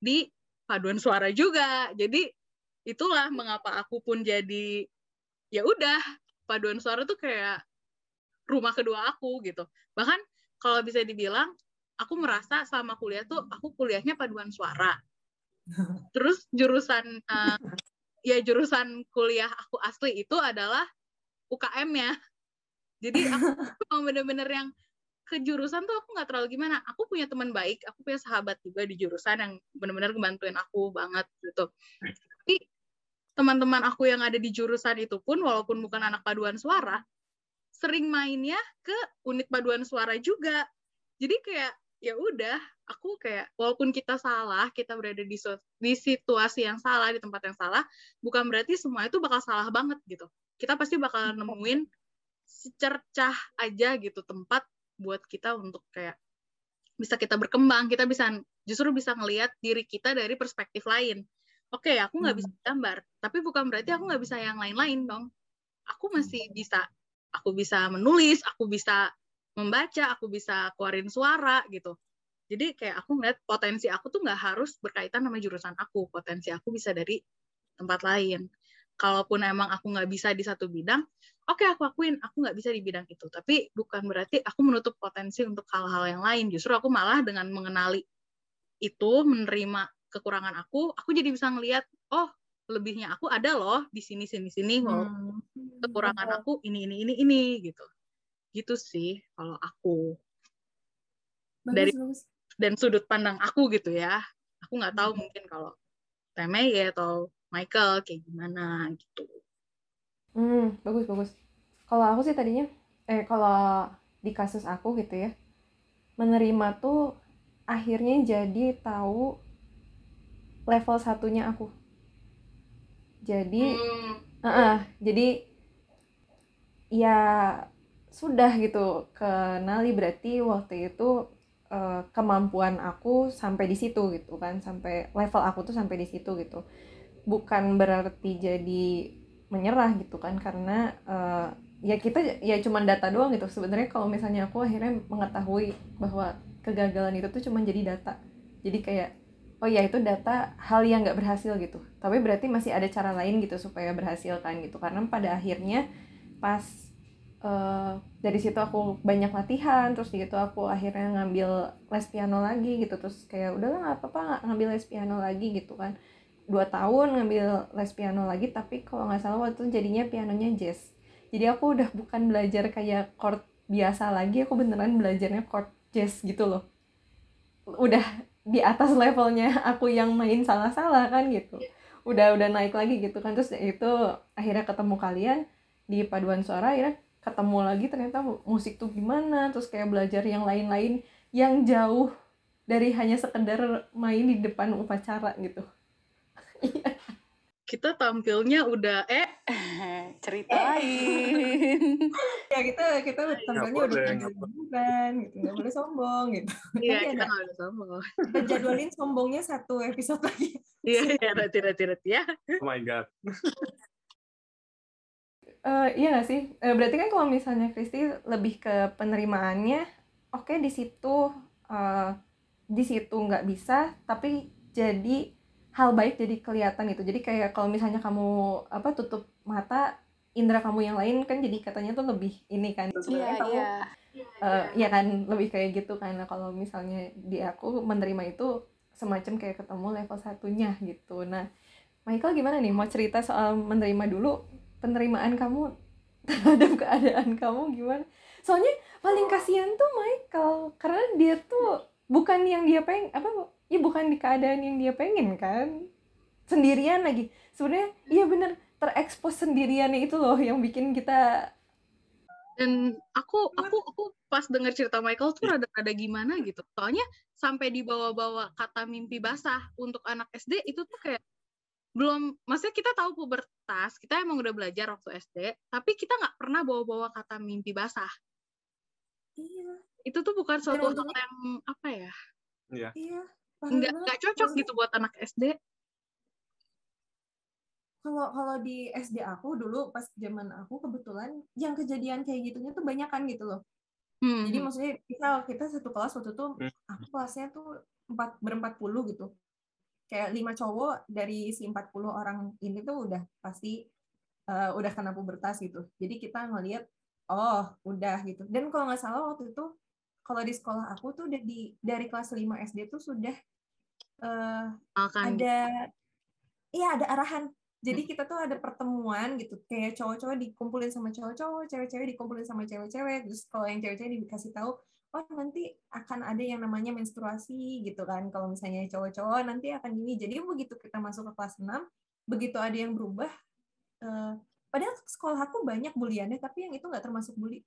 C: di paduan suara juga. Jadi itulah mengapa aku pun jadi ya udah paduan suara tuh kayak rumah kedua aku gitu. Bahkan kalau bisa dibilang aku merasa selama kuliah tuh aku kuliahnya paduan suara. Terus jurusan eh, ya jurusan kuliah aku asli itu adalah UKM ya jadi aku memang bener-bener yang ke jurusan tuh aku nggak terlalu gimana. Aku punya teman baik aku punya sahabat juga di jurusan yang bener-bener ngebantuin aku banget gitu. Tapi teman-teman aku yang ada di jurusan itu pun walaupun bukan anak paduan suara sering mainnya ke unit paduan suara juga. Jadi kayak ya udah aku kayak walaupun kita salah kita berada di di situasi yang salah di tempat yang salah bukan berarti semua itu bakal salah banget gitu. Kita pasti bakal nemuin secercah aja gitu tempat buat kita untuk kayak bisa kita berkembang kita bisa justru bisa ngelihat diri kita dari perspektif lain. Oke aku nggak
D: Hmm.
C: bisa gambar tapi bukan berarti aku nggak bisa yang lain-lain dong. Aku masih bisa aku bisa menulis aku bisa membaca aku bisa keluarin suara gitu. Jadi kayak aku ngeliat potensi aku tuh nggak harus berkaitan sama jurusan aku. Potensi aku bisa dari tempat lain. Kalaupun emang aku nggak bisa di satu bidang oke aku akuin aku nggak bisa di bidang itu. Tapi bukan berarti aku menutup potensi untuk hal-hal yang lain. Justru aku malah dengan mengenali itu menerima kekurangan aku aku jadi bisa ngelihat oh lebihnya aku ada loh di sini sini sini
D: Hmm.
C: kekurangan aku ini ini ini ini gitu gitu sih kalau aku
D: Bagus,
C: dari-
D: bagus.
C: dan sudut pandang aku gitu ya aku nggak tahu
D: Hmm.
C: mungkin kalau Teme ya atau Michael kayak gimana gitu
A: Hmm, bagus bagus. Kalau aku sih tadinya, eh kalau di kasus aku gitu ya, menerima tuh akhirnya jadi tahu level satunya aku. Jadi, Heeh, jadi ya sudah gitu kenali berarti waktu itu eh, kemampuan aku sampai di situ gitu kan sampai level aku tuh sampai di situ gitu. Bukan berarti jadi menyerah gitu kan karena eh, ya kita ya cuman data doang gitu. Sebenarnya kalau misalnya aku akhirnya mengetahui bahwa kegagalan itu tuh cuma jadi data. Jadi kayak oh ya itu data hal yang nggak berhasil gitu. Tapi berarti masih ada cara lain gitu supaya berhasil kan gitu. Karena pada akhirnya pas eh, dari situ aku banyak latihan terus gitu aku akhirnya ngambil les piano lagi gitu. Terus kayak udahlah nggak apa-apa ngambil les piano lagi gitu kan. Dua tahun ngambil les piano lagi tapi kalau nggak salah waktu itu jadinya pianonya jazz. Jadi aku udah bukan belajar kayak chord biasa lagi aku beneran belajarnya chord jazz gitu loh. Udah di atas levelnya aku yang main salah-salah kan gitu. Udah udah naik lagi gitu kan. Terus itu akhirnya ketemu kalian di paduan suara akhirnya
E: ketemu lagi ternyata musik tuh gimana terus kayak belajar yang lain-lain yang jauh dari hanya sekedar main di depan upacara gitu
C: Kita tampilnya udah eh
F: ceritain
A: ya kita kita tampilnya udah
B: boleh,
A: bulan gitu nggak boleh sombong gitu
C: iya
A: Nanti
C: kita nggak ada sombong.
A: kita jadwalin sombongnya satu episode lagi
C: Iya iya nanti nanti ya.
B: Oh my god.
E: Eh, iya gak sih? Eh, berarti kan kalau misalnya Kristi lebih ke penerimaannya, oke di situ eh, di situ nggak bisa, tapi jadi hal baik jadi kelihatan gitu. Jadi kayak kalau misalnya kamu apa tutup mata, indera kamu yang lain kan jadi katanya tuh lebih ini kan.
F: iya
E: kamu
F: iya
E: eh, ya kan lebih kayak gitu karena kalau misalnya di aku menerima itu semacam kayak ketemu level satunya gitu. Nah, Michael gimana nih? Mau cerita soal menerima dulu penerimaan kamu terhadap keadaan kamu gimana? Soalnya paling kasihan tuh Michael karena dia tuh bukan yang dia pengen apa ya bukan di keadaan yang dia pengen kan sendirian lagi sebenarnya iya bener terekspos sendiriannya itu loh yang bikin kita
C: Dan aku aku aku pas denger cerita Michael tuh rada-rada gimana gitu. Soalnya sampai dibawa-bawa kata mimpi basah untuk anak SD itu tuh kayak belum maksudnya kita tahu pubertas kita emang udah belajar waktu SD tapi kita nggak pernah bawa-bawa kata mimpi basah
A: iya
C: itu tuh bukan suatu hal yang apa ya
B: Iya.
A: iya
C: nggak nggak cocok gitu buat anak SD
A: kalau kalau di SD aku dulu pas zaman aku kebetulan yang kejadian kayak gitunya tuh banyak kan gitu loh
C: Hmm.
A: Jadi maksudnya kita kita satu kelas waktu itu
B: Hmm.
A: aku kelasnya tuh empat berempat puluh gitu. Kayak lima cowok dari si 40 orang ini tuh udah pasti eh, udah kena pubertas gitu. Jadi kita ngelihat oh udah gitu. Dan kalau nggak salah waktu itu kalau di sekolah aku tuh udah di dari kelas 5 SD tuh sudah eh,
C: Misalkan
A: ada iya ada arahan. Jadi kita tuh ada pertemuan gitu. Kayak cowok-cowok dikumpulin sama cowok-cowok cewek-cewek dikumpulin sama cewek-cewek. Terus kalau yang cewek-cewek dikasih tahu oh nanti akan ada yang namanya menstruasi gitu kan kalau misalnya cowok-cowok nanti akan gini jadi begitu kita masuk ke kelas 6 begitu ada yang berubah eh, padahal sekolah aku banyak buliannya tapi yang itu nggak termasuk bully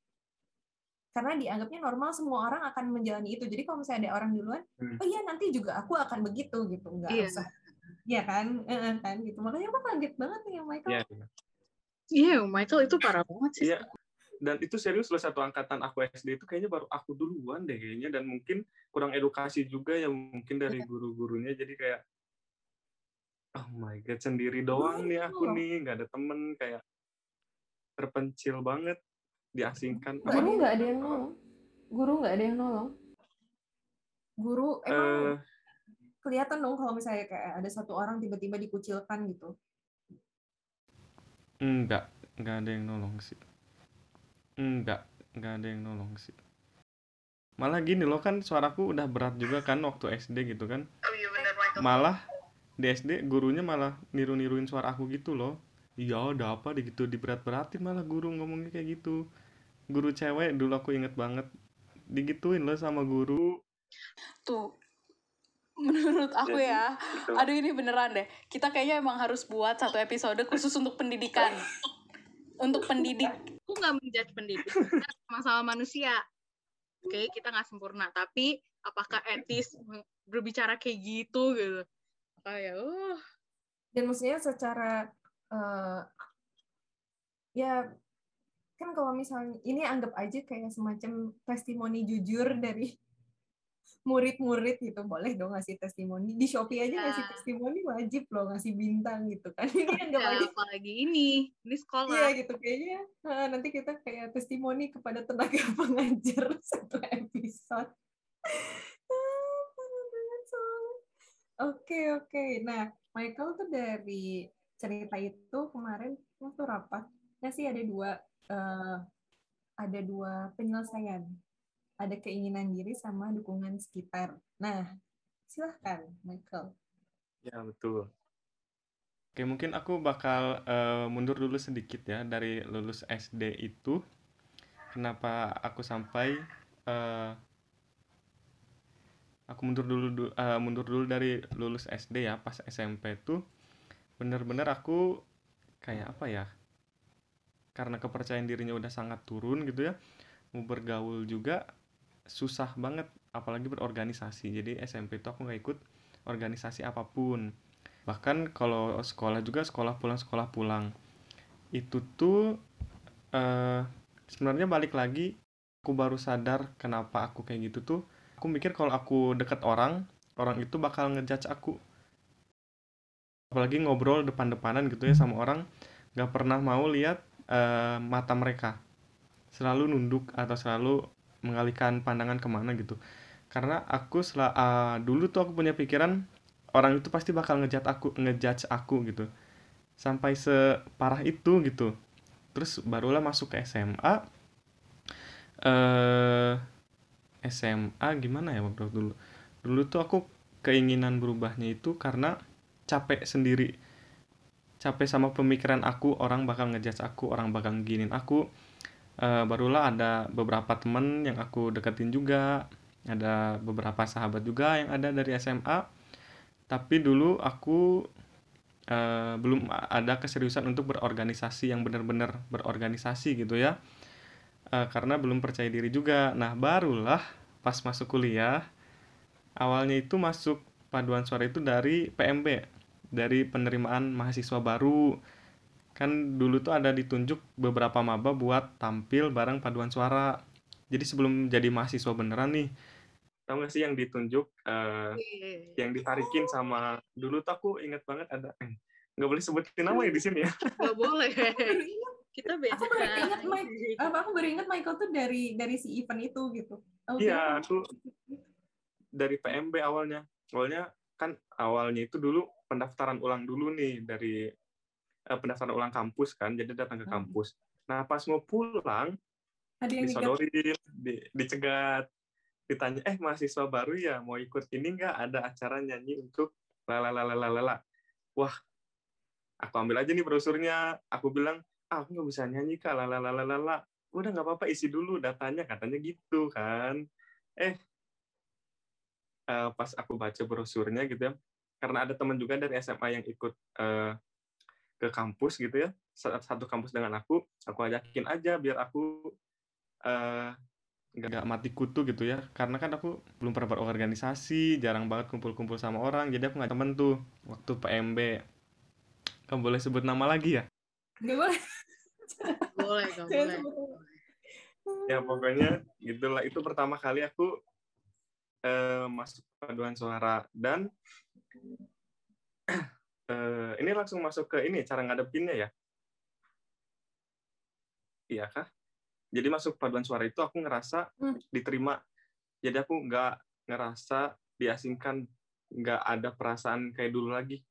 A: karena dianggapnya normal semua orang akan menjalani itu jadi kalau misalnya ada orang duluan
B: Hmm.
A: oh iya nanti juga aku akan begitu gitu nggak
C: Iya.
A: usah Iya kan, kan gitu. Makanya aku kaget banget nih yang Michael.
B: Iya. iya.
C: iya Michael itu parah banget sih
B: Iya. Dan itu serius loh satu angkatan aku SD itu kayaknya baru aku duluan deh kayaknya. Dan mungkin kurang edukasi juga ya mungkin dari guru-gurunya. Jadi kayak oh my god sendiri doang nih aku nih. Nggak ada temen kayak terpencil banget diasingkan.
A: Ada-
E: nggak ada yang nolong? Guru nggak ada yang nolong?
A: Guru emang kelihatan dong kalau misalnya kayak ada satu orang tiba-tiba dikucilkan gitu.
B: enggak enggak ada yang nolong sih enggak enggak ada yang nolong sih. Malah gini loh kan suaraku udah berat juga kan waktu SD gitu kan.
C: Oh iya benar Michael.
B: Malah di SD gurunya malah niru-niruin suara aku gitu loh. Iya ada apa deh gitu diberat-beratin malah guru ngomongnya kayak gitu. Guru cewek dulu aku inget banget digituin loh sama guru.
F: Tuh menurut aku
B: Jadi,
F: ya
B: gitu.
F: aduh ini beneran deh. Kita kayaknya emang harus buat satu episode khusus untuk pendidikan. Untuk pendidik
C: aku nggak menjudge pendidik sama-sama manusia. Oke kita nggak sempurna. Tapi apakah etis berbicara kayak gitu gitu? Kayak uh.
A: Dan maksudnya secara eh, ya kan kalau misalnya ini anggap aja kayak semacam testimoni jujur dari murid-murid gitu boleh dong ngasih testimoni di Shopee aja
C: Ya.
A: ngasih testimoni wajib loh ngasih bintang gitu kan ini anggap
C: ya,
A: aja
C: apalagi ini ini
A: Iya
C: sekolah
A: gitu kayaknya eh, nanti kita kayak testimoni kepada tenaga pengajar satu episode. Banget soalnya. Oke oke. Nah Michael tuh dari cerita itu kemarin waktu rapat, nah sih ada dua eh, ada dua penyelesaian. Ada keinginan diri sama dukungan sekitar. Nah silahkan Michael.
B: ya betul oke mungkin aku bakal eh, mundur dulu sedikit ya dari lulus SD itu kenapa aku sampai eh, aku mundur dulu du- eh, mundur dulu dari lulus SD ya pas SMP tuh bener-bener aku kayak apa ya karena kepercayaan dirinya udah sangat turun gitu ya mau bergaul juga susah banget apalagi berorganisasi jadi SMP itu aku nggak ikut organisasi apa pun. Bahkan kalau sekolah juga sekolah pulang sekolah pulang. Itu tuh eh, sebenarnya balik lagi aku baru sadar kenapa aku kayak gitu tuh. Aku mikir kalau aku deket orang orang itu bakal ngejudge aku. Apalagi ngobrol depan-depanan gitu ya sama orang nggak pernah mau lihat eh, mata mereka. Selalu nunduk atau selalu mengalihkan pandangan ke mana gitu. Karena aku sel dulu tuh aku punya pikiran orang itu pasti bakal ngejudge aku ngejudge aku gitu. Sampai separah itu gitu. Terus barulah masuk ke SMA eh SMA gimana ya waktu dulu? Dulu tuh aku keinginan berubahnya itu karena capek sendiri. Capek sama pemikiran aku orang bakal ngejudge aku orang bakal ginin aku Eh, barulah ada beberapa temen yang aku deketin juga. Ada beberapa sahabat juga yang ada dari SMA tapi dulu aku eh, belum ada keseriusan untuk berorganisasi yang benar-benar berorganisasi gitu ya. Eh, karena belum percaya diri juga. Nah barulah pas masuk kuliah awalnya itu masuk paduan suara itu dari PMB dari penerimaan mahasiswa baru kan dulu tuh ada ditunjuk beberapa maba buat tampil bareng paduan suara jadi sebelum jadi mahasiswa beneran nih tau gak sih yang ditunjuk eh, yang ditarikin sama dulu tuh aku inget banget ada eh, nggak boleh sebutin nama ya di sini ya
C: Gak boleh. Kita beda.
A: Aku baru ingat Mike, apa aku baru ingat Michael tuh dari dari si event itu gitu.
B: Iya,
A: kira-
B: aku dari PMB awalnya. Awalnya kan awalnya itu dulu pendaftaran ulang dulu nih dari eh, pendaftaran ulang kampus kan, jadi datang ke
A: Hmm.
B: kampus. Nah pas mau pulang
A: ada yang ingat
B: disodorin, di, dicegat, ditanya, eh mahasiswa baru ya mau ikut ini nggak ada acara nyanyi untuk lalalalalala. Wah, aku ambil aja nih brosurnya. Aku bilang, ah aku nggak bisa nyanyi kak, lalalalalala. Udah nggak apa-apa isi dulu datanya, katanya gitu kan. Eh, eh, pas aku baca brosurnya gitu ya, karena ada teman juga dari SMA yang ikut eh, ke kampus gitu ya, sa- satu kampus dengan aku, aku ajakin aja biar aku eh, nggak mati kutu gitu ya. Karena kan aku belum pernah berorganisasi jarang banget kumpul-kumpul sama orang jadi aku nggak temen tuh waktu PMB kamu boleh sebut nama lagi ya?
A: Nggak boleh.
C: Boleh, gak
A: Jangan
C: boleh.
B: ya pokoknya gitulah itu pertama kali aku eh, masuk paduan suara. Dan eh, ini langsung masuk ke ini cara ngadepinnya ya? Iya kah jadi masuk paduan suara itu aku ngerasa
A: Hmm.
B: diterima. Jadi aku nggak ngerasa diasingkan nggak ada perasaan kayak dulu lagi.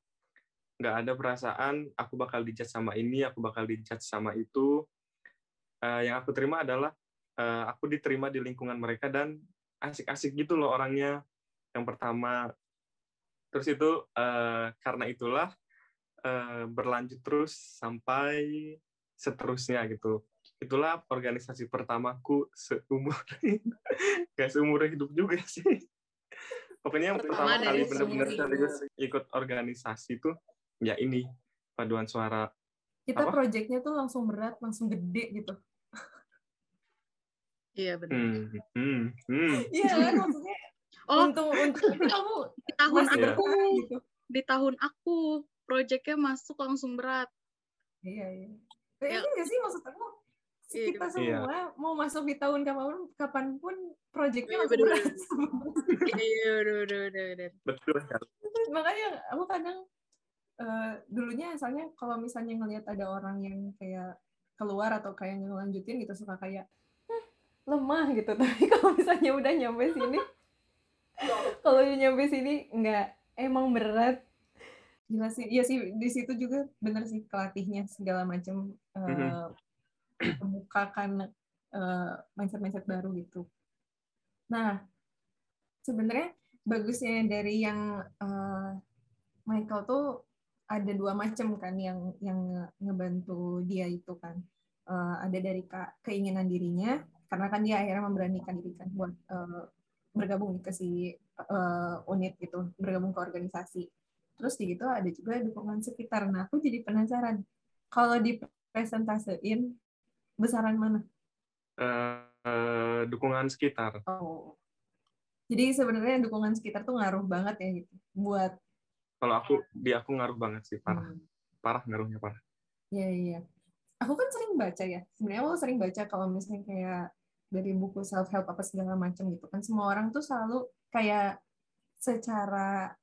B: Nggak ada perasaan aku bakal dijat sama ini aku bakal dijat sama itu. Eh, yang aku terima adalah eh, aku diterima di lingkungan mereka dan asik-asik gitu loh orangnya. Yang pertama terus itu eh, karena itulah eh, berlanjut terus sampai seterusnya gitu itulah organisasi pertamaku seumur gak seumur hidup juga sih pokoknya yang
C: Pertama
B: pertama kali benar-benar serius ikut organisasi tuh ya ini paduan suara
A: Kita
B: Apa?
A: projectnya tuh langsung berat, langsung gede gitu.
C: Iya benar.
B: hmm, hmm, hmm.
A: Iya kan maksudnya
C: Oh,
A: untung untung kamu
C: di tahun
A: masih
B: Iya.
C: aku,
A: gitu.
C: di tahun aku, proyeknya masuk langsung berat.
A: Iya iya. Tapi
C: Ya.
A: nggak sih maksud aku
C: Iya,
A: kita
B: Iya.
A: semua mau masuk di tahun kapan pun kapan pun projectnya
C: Iya,
A: langsung
C: bener.
A: berat.
C: Iya, udah, udah, udah, udah.
B: betul kan
A: makanya aku kadang eh, dulunya asalnya kalau misalnya ngelihat ada orang yang kayak keluar atau kayak ngelanjutin gitu suka kayak "Hah, lemah gitu tapi kalau misalnya udah nyampe sini kalau nyampe sini nggak emang berat. Gila sih. Iya sih di situ juga bener sih kelatihnya segala macam eh, membukakan eh, mindset-mindset baru gitu. Nah sebenarnya bagusnya dari yang eh, Michael tuh ada dua macam kan yang yang nge- ngebantu dia itu kan. Eh, ada dari keinginan dirinya karena kan dia akhirnya memberanikan diri kan buat eh, bergabung ke si eh, unit gitu bergabung ke organisasi terus di gitu ada juga dukungan sekitar nah aku jadi penasaran kalau dipresentasein besaran mana?
B: Eh, eh, dukungan sekitar.
A: Oh. Jadi sebenarnya dukungan sekitar tuh ngaruh banget ya gitu buat
B: Kalau aku di aku ngaruh banget sih, parah.
A: Hmm.
B: Parah ngaruhnya parah.
A: Iya iya. Aku kan sering baca ya. Sebenarnya aku sering baca kalau misalnya kayak dari buku self help apa segala macam gitu kan. Semua orang tuh selalu kayak secara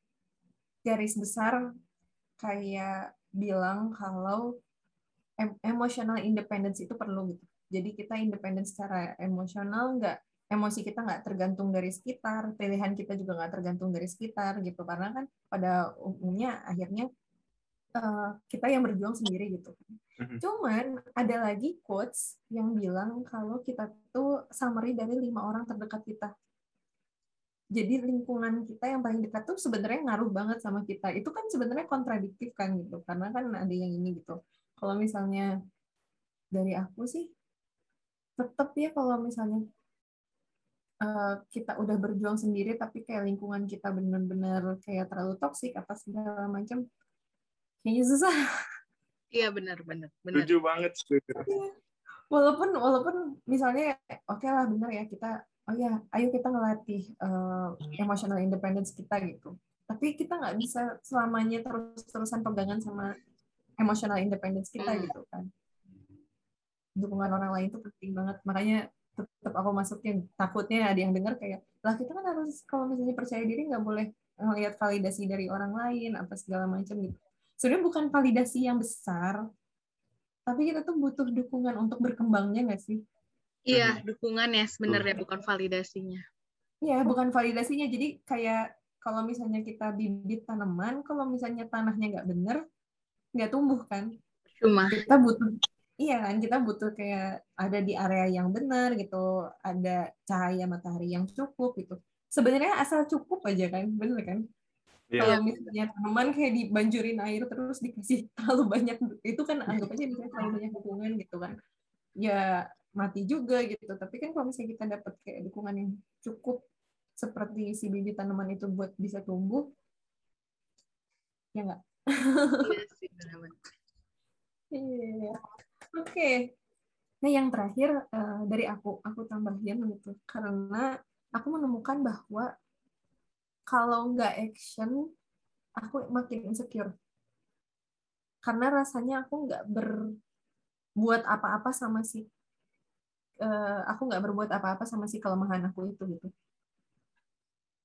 A: garis besar kayak bilang kalau em- emotional independence itu perlu gitu. Jadi kita independen secara emosional, nggak emosi kita nggak tergantung dari sekitar, pilihan kita juga nggak tergantung dari sekitar gitu. Karena kan pada umumnya akhirnya eh, kita yang berjuang sendiri gitu.
B: Mhm.
A: Cuman ada lagi quotes yang bilang kalau kita tuh summary dari lima orang terdekat kita. Jadi lingkungan kita yang paling dekat tuh sebenarnya ngaruh banget sama kita. Itu kan sebenarnya kontradiktif kan gitu. Karena kan ada yang ini gitu. Kalau misalnya dari aku sih tetap ya kalau misalnya eh, kita udah berjuang sendiri tapi kayak lingkungan kita benar-benar kayak terlalu toksik apa segala macam kayaknya susah
C: Iya benar benar benar.
B: Setuju banget. setuju.
A: walaupun walaupun misalnya oke lah benar ya kita oh ya ayo kita ngelatih eh, emotional independence kita gitu tapi kita nggak bisa selamanya terus-terusan pegangan sama emotional independence kita
C: Hmm.
A: gitu kan dukungan orang lain itu penting banget makanya tetap aku masukin takutnya ada yang dengar kayak lah kita kan harus kalau misalnya percaya diri nggak boleh ngelihat validasi dari orang lain apa segala macam gitu sebenarnya bukan validasi yang besar tapi kita tuh butuh dukungan untuk berkembangnya nggak sih
C: Iya dukungan ya sebenarnya bukan validasinya.
A: Iya, bukan validasinya. Jadi kayak kalau misalnya kita bibit tanaman, kalau misalnya tanahnya nggak bener, nggak tumbuh kan.
C: Cuma
A: Kita butuh, iya kan, kita butuh kayak ada di area yang benar gitu, ada cahaya matahari yang cukup gitu. Sebenarnya asal cukup aja kan, bener kan?
B: Iya.
A: Kalau misalnya tanaman kayak dibanjurin air terus dikasih terlalu banyak, itu kan anggap aja misalnya terlalu banyak dukungan gitu kan. Ya mati juga gitu. Tapi kan kalau misalnya kita dapat kayak dukungan yang cukup seperti si bibit tanaman itu buat bisa tumbuh, ya nggak?
C: iya sih benar-benar.
A: Iya. Oke. Nah, yang terakhir eh, dari aku, aku tambahin gitu. Karena aku menemukan bahwa kalau nggak action, aku makin insecure. Karena rasanya aku nggak berbuat apa-apa sama si eh, aku nggak berbuat apa-apa sama si kelemahan aku itu gitu.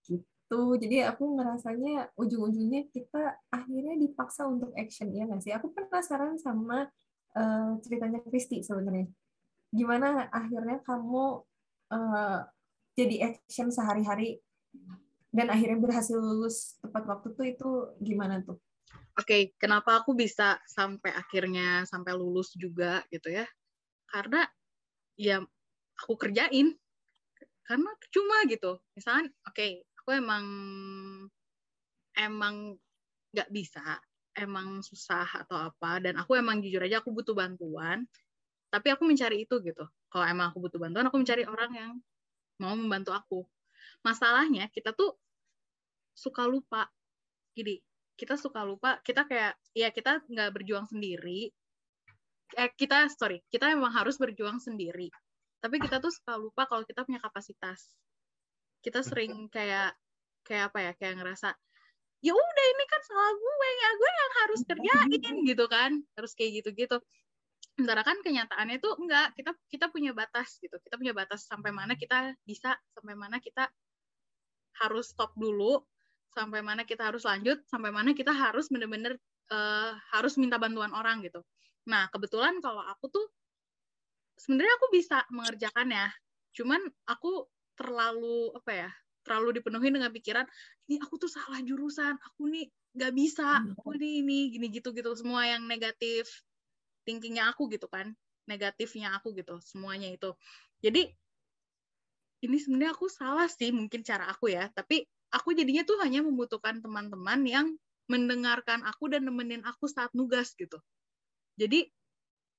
A: Gitu. Jadi aku ngerasanya ujung-ujungnya kita akhirnya dipaksa untuk action ya nggak sih? Aku penasaran sama eh, ceritanya Kristi sebenarnya. Gimana akhirnya kamu eh, jadi action sehari-hari dan akhirnya berhasil lulus tepat waktu tuh itu gimana tuh?
C: Oke, kenapa aku bisa sampai akhirnya sampai lulus juga gitu ya? Karena ya aku kerjain. Karena cuma gitu. Misalnya, oke, aku emang emang nggak bisa, emang susah atau apa, dan aku emang jujur aja aku butuh bantuan. Tapi aku mencari itu gitu. Kalau emang aku butuh bantuan, aku mencari orang yang mau membantu aku. Masalahnya kita tuh suka lupa. Gini, kita suka lupa kita kayak ya kita nggak berjuang sendiri. Eh kita sorry kita memang harus berjuang sendiri. Tapi kita tuh suka lupa kalau kita punya kapasitas. Kita sering kayak kayak apa ya kayak ngerasa ya udah ini kan salah gue ya gue yang harus kerjain gitu kan. Harus kayak gitu gitu sementara kan kenyataannya tuh enggak kita kita punya batas gitu. Kita punya batas sampai mana kita bisa sampai mana kita harus stop dulu sampai mana kita harus lanjut, sampai mana kita harus bener-bener uh, harus minta bantuan orang gitu. Nah, kebetulan kalau aku tuh sebenarnya aku bisa mengerjakannya, cuman aku terlalu apa ya, terlalu dipenuhi dengan pikiran ini aku tuh salah jurusan, aku nih gak bisa, aku nih ini gini gitu gitu semua yang negatif thinkingnya aku gitu kan, negatifnya aku gitu, semuanya itu. Jadi ini sebenarnya aku salah sih mungkin cara aku ya, tapi aku jadinya tuh hanya membutuhkan teman-teman yang mendengarkan aku dan nemenin aku saat nugas gitu. Jadi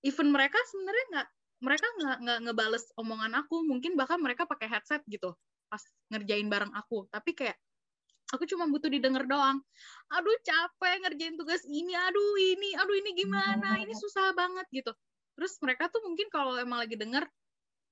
C: even mereka sebenarnya nggak mereka nggak nggak ngebales omongan aku, mungkin bahkan mereka pakai headset gitu pas ngerjain bareng aku. Tapi kayak aku cuma butuh didengar doang. Aduh capek ngerjain tugas ini, aduh ini, aduh ini gimana, ini susah banget gitu. terus mereka tuh mungkin kalau emang lagi denger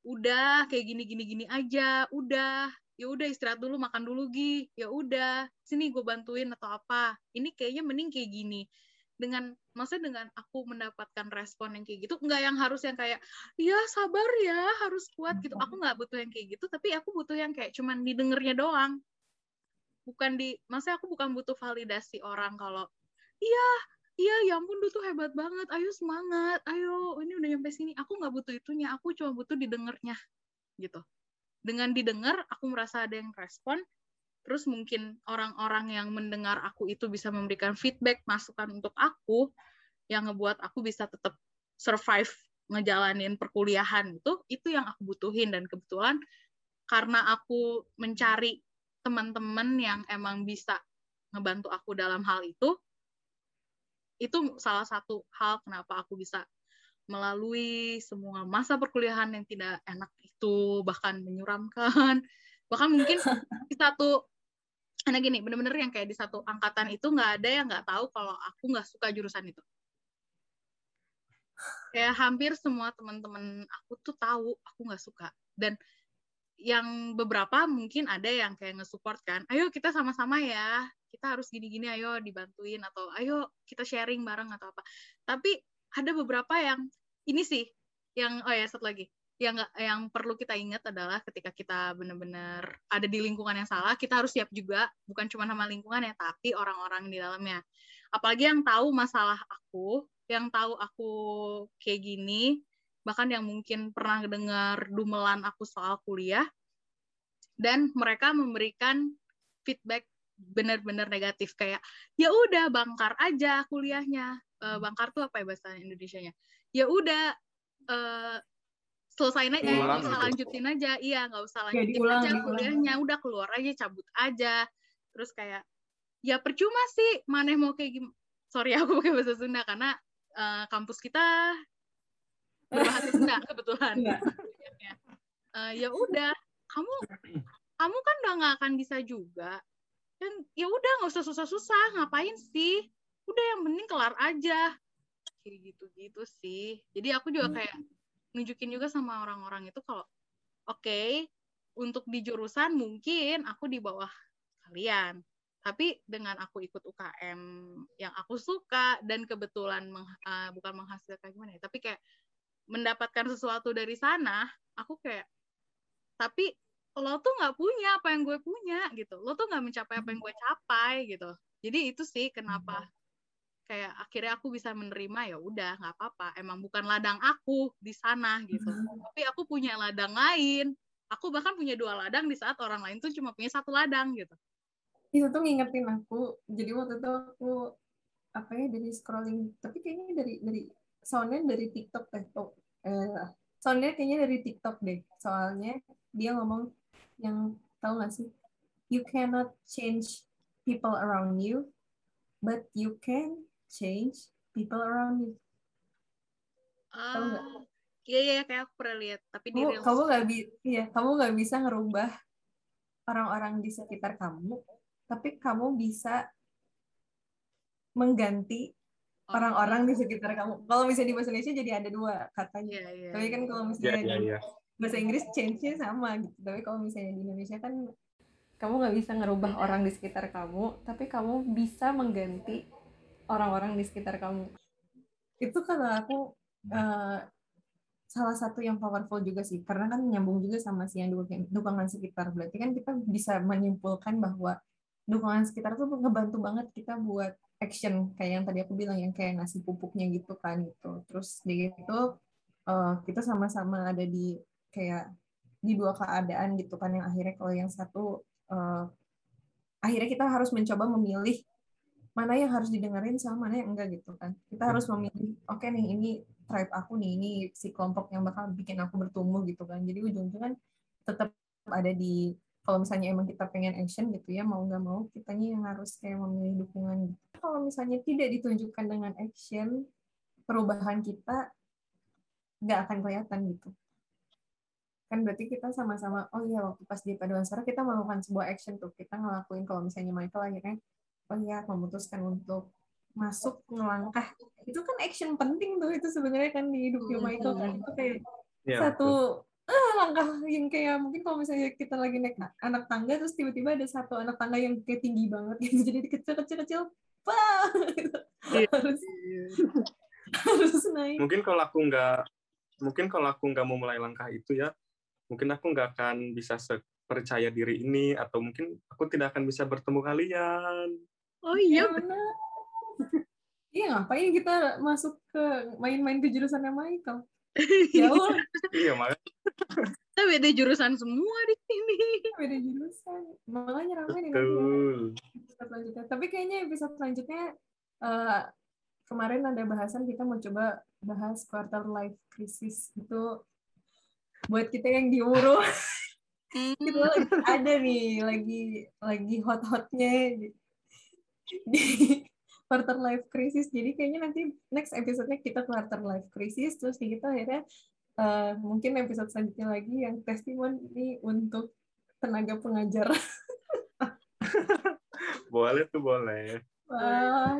C: udah kayak gini gini gini aja udah ya udah istirahat dulu makan dulu gi. Ya udah sini gue bantuin atau apa. Ini kayaknya mending kayak gini. Dengan maksudnya dengan aku mendapatkan respon yang kayak gitu nggak yang harus yang kayak ya sabar ya harus kuat gitu. Aku nggak butuh yang kayak gitu tapi aku butuh yang kayak cuman didengarnya doang. Bukan di maksudnya aku bukan butuh validasi orang kalau iya iya ya ampun lu tuh hebat banget ayo semangat ayo ini udah nyampe sini. Aku nggak butuh itunya aku cuma butuh didengarnya gitu dengan didengar aku merasa ada yang respon. Terus mungkin orang-orang yang mendengar aku itu bisa memberikan feedback masukan untuk aku yang ngebuat aku bisa tetap survive ngejalanin perkuliahan itu itu yang aku butuhin. Dan kebetulan karena aku mencari teman-teman yang emang bisa ngebantu aku dalam hal itu itu salah satu hal kenapa aku bisa melalui semua masa perkuliahan yang tidak enak itu bahkan menyuramkan bahkan mungkin di satu karena gini bener-bener yang kayak di satu angkatan itu nggak ada yang nggak tahu kalau aku nggak suka jurusan itu. Kayak hampir semua teman-teman aku tuh tahu aku nggak suka. Dan yang beberapa mungkin ada yang kayak nge-support kan ayo kita sama-sama ya kita harus gini-gini ayo dibantuin atau ayo kita sharing bareng atau apa. Tapi ada beberapa yang ini sih yang oh ya satu lagi. Yang yang perlu kita ingat adalah ketika kita benar-benar ada di lingkungan yang salah kita harus siap juga bukan cuma sama lingkungan ya tapi orang-orang di dalamnya. Apalagi yang tahu masalah aku yang tahu aku kayak gini bahkan yang mungkin pernah dengar dumelan aku soal kuliah dan mereka memberikan feedback benar-benar negatif kayak ya udah bangkar aja kuliahnya uh, bangkar tuh apa ya bahasa Indonesia-nya? Ya udah uh, selesain aja nggak usah gitu. lanjutin aja. Iya nggak usah lanjutin ya, diulang, aja kuliahnya udah keluar aja cabut aja. Terus kayak ya percuma sih maneh mau kayak gimana sorry aku pakai bahasa Sunda karena uh, kampus kita berbahasa Sunda kebetulan. Uh, ya udah kamu kamu kan udah nggak akan bisa juga. Dan ya udah nggak usah susah-susah ngapain sih udah yang penting kelar aja. Kayak gitu-gitu sih. Jadi aku juga kayak nunjukin juga sama orang-orang itu kalau oke okay, untuk di jurusan mungkin aku di bawah kalian tapi dengan aku ikut UKM yang aku suka dan kebetulan meng, uh, bukan menghasilkan gimana ya tapi kayak mendapatkan sesuatu dari sana aku kayak tapi lo tuh nggak punya apa yang gue punya gitu. Lo tuh nggak mencapai apa yang gue capai gitu. Jadi itu sih kenapa kayak akhirnya aku bisa menerima ya udah nggak apa-apa. Emang bukan ladang aku di sana gitu. Hmm. tapi aku punya ladang lain. Aku bahkan punya dua ladang di saat orang lain tuh cuma punya satu ladang gitu.
A: Itu tuh ngingetin aku. Jadi waktu itu aku apa ya dari scrolling. Tapi kayaknya dari dari soundnya dari TikTok deh oh, eh, soundnya kayaknya dari TikTok deh. Soalnya dia ngomong yang tahu gak sih? You cannot change people around you but you can change people around you.
C: Ah, nggak? Iya iya kayak aku pernah lihat. Tapi
A: kamu, di kamu nggak bi, iya kamu nggak bisa ngerubah orang-orang di sekitar kamu, tapi kamu bisa mengganti oh, orang-orang di sekitar kamu. Kalau misalnya di bahasa Indonesia jadi ada dua katanya. Yeah, yeah, tapi kan iya. kalau misalnya yeah, yeah, yeah. bahasa Inggris change-nya sama gitu. Tapi kalau misalnya di Indonesia kan
G: kamu nggak bisa ngerubah orang di sekitar kamu, tapi kamu bisa mengganti orang-orang di sekitar kamu?
A: Itu kalau aku uh, salah satu yang powerful juga sih. Karena kan nyambung juga sama si yang dukungan, dukungan sekitar. Berarti kan kita bisa menyimpulkan bahwa dukungan sekitar tuh ngebantu banget kita buat action. Kayak yang tadi aku bilang yang kayak ngasih pupuknya gitu kan gitu. Terus di itu uh, kita sama-sama ada di kayak di dua keadaan gitu kan. Yang akhirnya kalau yang satu uh, akhirnya kita harus mencoba memilih mana yang harus didengerin sama mana yang enggak gitu kan. Kita harus memilih oke okay nih ini tribe aku nih ini si kelompok yang bakal bikin aku bertumbuh gitu kan. Jadi ujung-ujungnya kan tetap ada di kalau misalnya emang kita pengen action gitu ya mau nggak mau kitanya yang harus kayak memilih dukungan kalau misalnya tidak ditunjukkan dengan action perubahan kita nggak akan kelihatan gitu. Kan berarti kita sama-sama oh iya waktu pas di paduan suara kita melakukan sebuah action tuh. Kita ngelakuin kalau misalnya Michael akhirnya oh ya memutuskan untuk masuk ngelangkah. Itu kan action penting tuh itu sebenarnya kan di hidupnya Michael kan. Itu kayak
B: Iya,
A: satu ah, langkah yang kayak mungkin kalau misalnya kita lagi naik anak tangga terus tiba-tiba ada satu anak tangga yang kayak tinggi banget gitu. Jadi kecil kecil kecil wah gitu.
C: Iya.
A: harus harus naik.
B: Mungkin kalau aku nggak mungkin kalau aku nggak mau mulai langkah itu ya mungkin aku nggak akan bisa percaya diri ini atau mungkin aku tidak akan bisa bertemu kalian
C: oh iya.
A: Mana? Iya ngapain kita masuk ke main-main ke jurusannya Michael? Jauh
B: iya makanya.
C: Kita beda jurusan semua di sini.
A: Beda jurusan. Makanya ramai nih ya,
B: betul.
A: Episode selanjutnya. Tapi kayaknya episode selanjutnya eh, kemarin ada bahasan kita mau coba bahas quarter life crisis itu buat kita yang di umur
C: Hmm,
A: itu ada nih lagi lagi hot-hotnya di, quarter life crisis jadi kayaknya nanti next episode-nya kita quarter life crisis terus kita akhirnya eh, mungkin episode selanjutnya lagi yang testimoni untuk tenaga pengajar
B: boleh tuh boleh
A: Wah.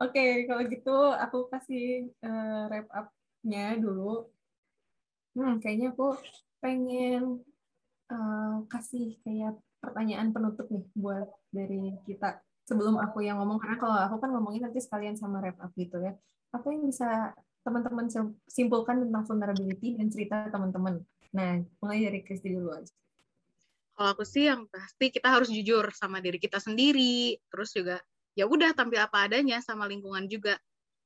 A: Oke, kalau gitu aku kasih eh, wrap up-nya dulu. Hmm, kayaknya aku pengen eh, kasih kayak pertanyaan penutup nih buat dari kita. Sebelum aku yang ngomong, karena kalau aku kan ngomongin nanti sekalian sama wrap up gitu ya. Apa yang bisa teman-teman sim- simpulkan tentang vulnerability dan cerita teman-teman? Nah, mulai dari Kristi dulu aja.
C: kalau aku sih yang pasti kita harus jujur sama diri kita sendiri terus juga ya udah tampil apa adanya sama lingkungan juga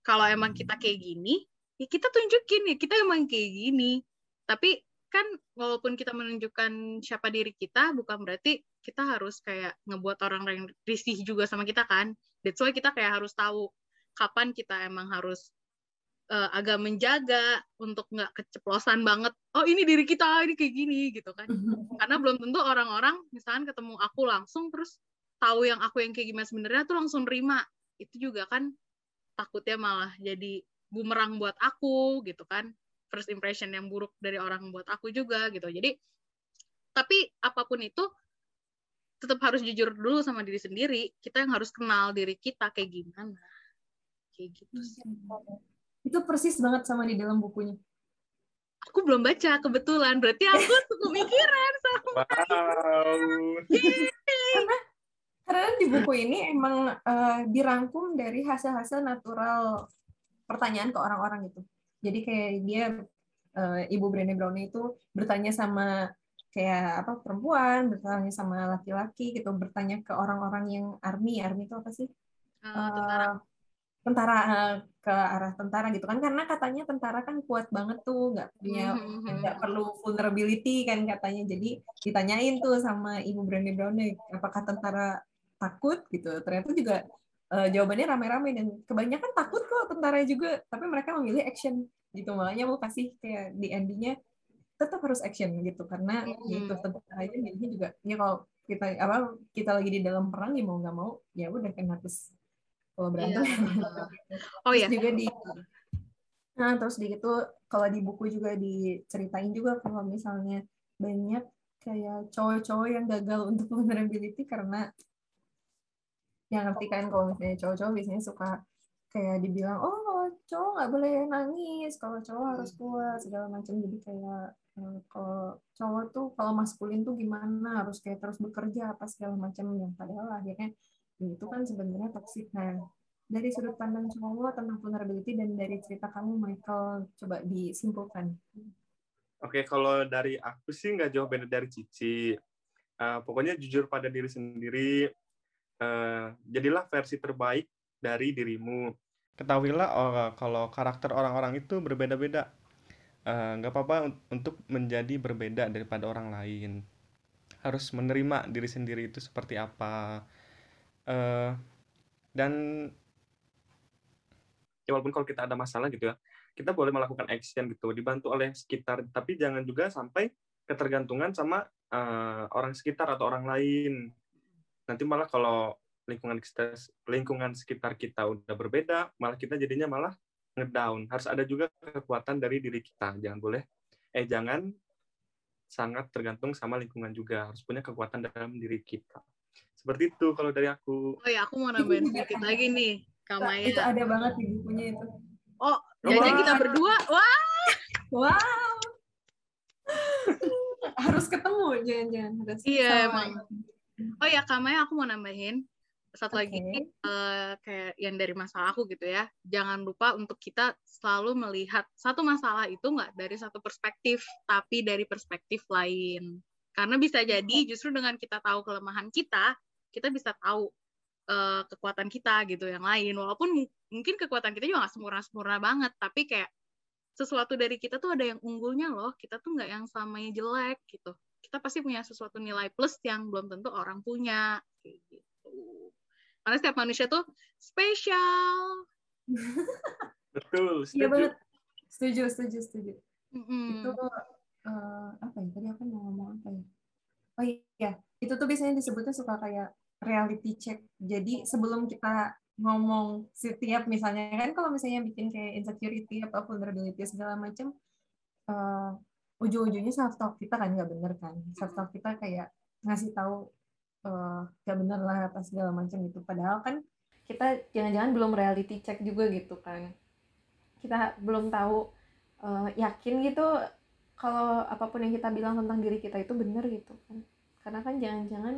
C: kalau emang kita kayak gini ya kita tunjukin ya kita emang kayak gini tapi kan walaupun kita menunjukkan siapa diri kita bukan berarti kita harus kayak ngebuat orang yang risih juga sama kita kan. That's why kita kayak harus tahu kapan kita emang harus eh, agak menjaga untuk nggak keceplosan banget. Oh ini diri kita ini kayak gini gitu kan. Karena belum tentu orang-orang misalkan ketemu aku langsung terus tahu yang aku yang kayak gimana sebenarnya tuh langsung nerima. Itu juga kan takutnya malah jadi bumerang buat aku gitu kan first impression yang buruk dari orang buat aku juga gitu. Jadi tapi apa pun itu tetap harus jujur dulu sama diri sendiri. Kita yang harus kenal diri kita kayak gimana. Kayak gitu sih.
A: Itu persis banget sama di dalam bukunya.
C: aku belum baca kebetulan. Berarti aku cukup mikiran
B: wow.
A: Karena di buku ini emang eh, dirangkum dari hasil-hasil natural pertanyaan ke orang-orang gitu. Jadi kayak dia eh, Ibu Brené Brown itu bertanya sama kayak apa perempuan, bertanya sama laki-laki gitu, bertanya ke orang-orang yang army, army itu apa sih?
C: Eh, tentara.
A: Eh, tentara ke arah tentara gitu kan. Karena katanya tentara kan kuat banget tuh nggak punya
C: Mhm.
A: nggak perlu vulnerability kan katanya. Jadi ditanyain tuh sama ibu Brené Brown apakah tentara takut gitu. Ternyata juga eh, jawabannya rame-rame dan kebanyakan takut kok tentara juga tapi mereka memilih action gitu makanya mau kasih kayak di endingnya tetap harus action gitu karena
C: Mhm.
A: ya itu tentara aja juga ya kalau kita apa kita lagi di dalam perang ya mau nggak mau ya udah kan harus kalau berantem
C: Iya. oh
A: Terus
C: ya
A: juga di nah terus di itu kalau di buku juga diceritain juga kalau misalnya banyak kayak cowok-cowok yang gagal untuk vulnerability karena yang ngerti kan kalau misalnya cowok-cowok biasanya suka kayak dibilang oh kalau cowok nggak boleh nangis kalau cowok harus kuat segala macam jadi kayak eh, kalau cowok tuh kalau maskulin tuh gimana harus kayak terus bekerja apa segala macam yang padahal akhirnya ya itu kan sebenarnya toxic nah dari sudut pandang cowok tentang vulnerability dan dari cerita kamu Michael coba disimpulkan
B: Oke, kalau dari aku sih nggak jauh beda dari Cici. Eh, pokoknya jujur pada diri sendiri. Eh, jadilah versi terbaik dari dirimu. Ketahuilah oh, kalau karakter orang-orang itu berbeda-beda. Eh, nggak apa-apa un- untuk menjadi berbeda daripada orang lain. Harus menerima diri sendiri itu seperti apa. Eh, dan ya walaupun kalau kita ada masalah gitu ya, kita boleh melakukan action gitu dibantu oleh sekitar tapi jangan juga sampai ketergantungan sama eh, orang sekitar atau orang lain nanti malah kalau lingkungan sekitar lingkungan sekitar kita udah berbeda malah kita jadinya malah ngedown harus ada juga kekuatan dari diri kita jangan boleh eh jangan sangat tergantung sama lingkungan juga harus punya kekuatan dalam diri kita seperti itu kalau dari aku
C: oh ya aku mau nambahin sedikit lagi nih Kamaya.
D: Itu ada banget di bukunya itu.
C: Oh, jangan
B: Wah.
C: kita berdua. Wah,
D: Wow. harus ketemu jangan-jangan harus
C: Iya,
D: sama.
C: emang. Oh ya Kamaya aku mau nambahin satu lagi
D: Oke.
C: eh, kayak yang dari masalah aku gitu ya. Jangan lupa untuk kita selalu melihat satu masalah itu nggak dari satu perspektif, tapi dari perspektif lain. Karena bisa jadi justru dengan kita tahu kelemahan kita, kita bisa tahu eh, kekuatan kita gitu yang lain. Walaupun mu- mungkin kekuatan kita juga nggak sempurna-sempurna banget, tapi kayak sesuatu dari kita tuh ada yang unggulnya loh. Kita tuh nggak yang selamanya jelek gitu. Kita pasti punya sesuatu nilai plus yang belum tentu orang punya. Kayak gitu. Karena setiap manusia tuh spesial.
B: Betul,
D: Iya
B: setuju.
D: banget. Setuju, setuju, setuju.
C: Mm-mm.
D: Itu eh, apa ya? Tadi aku mau ngomong apa ya? Oh iya, itu tuh biasanya disebutnya suka kayak reality check. Jadi sebelum kita ngomong setiap misalnya kan kalau misalnya bikin kayak insecurity apa vulnerability segala macam eh, ujung-ujungnya self talk kita kan nggak bener kan? Self talk kita kayak ngasih tahu eh, nggak bener lah apa segala macam gitu. Padahal kan
A: kita jangan-jangan belum reality check juga gitu kan. Kita belum tahu eh, yakin gitu kalau apa pun yang kita bilang tentang diri kita itu benar gitu kan. Karena kan jangan-jangan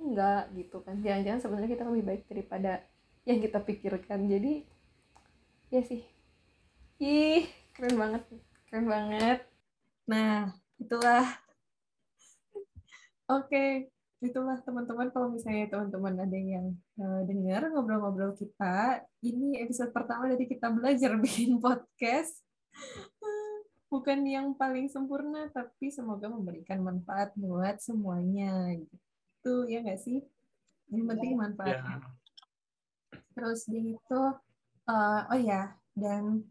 A: enggak gitu kan. Jangan-jangan sebenarnya kita lebih baik daripada yang kita pikirkan. Jadi ya sih. Ih keren banget. Keren banget
D: Nah, itulah. Oke, itulah teman-teman kalau misalnya teman-teman ada yang eh, dengar ngobrol-ngobrol kita, ini episode pertama dari kita belajar bikin podcast. Bukan yang paling sempurna, tapi semoga memberikan manfaat buat semuanya. Gitu ya nggak sih? Yang penting manfaat.
B: Ya.
D: Terus dia itu, eh, oh ya, dan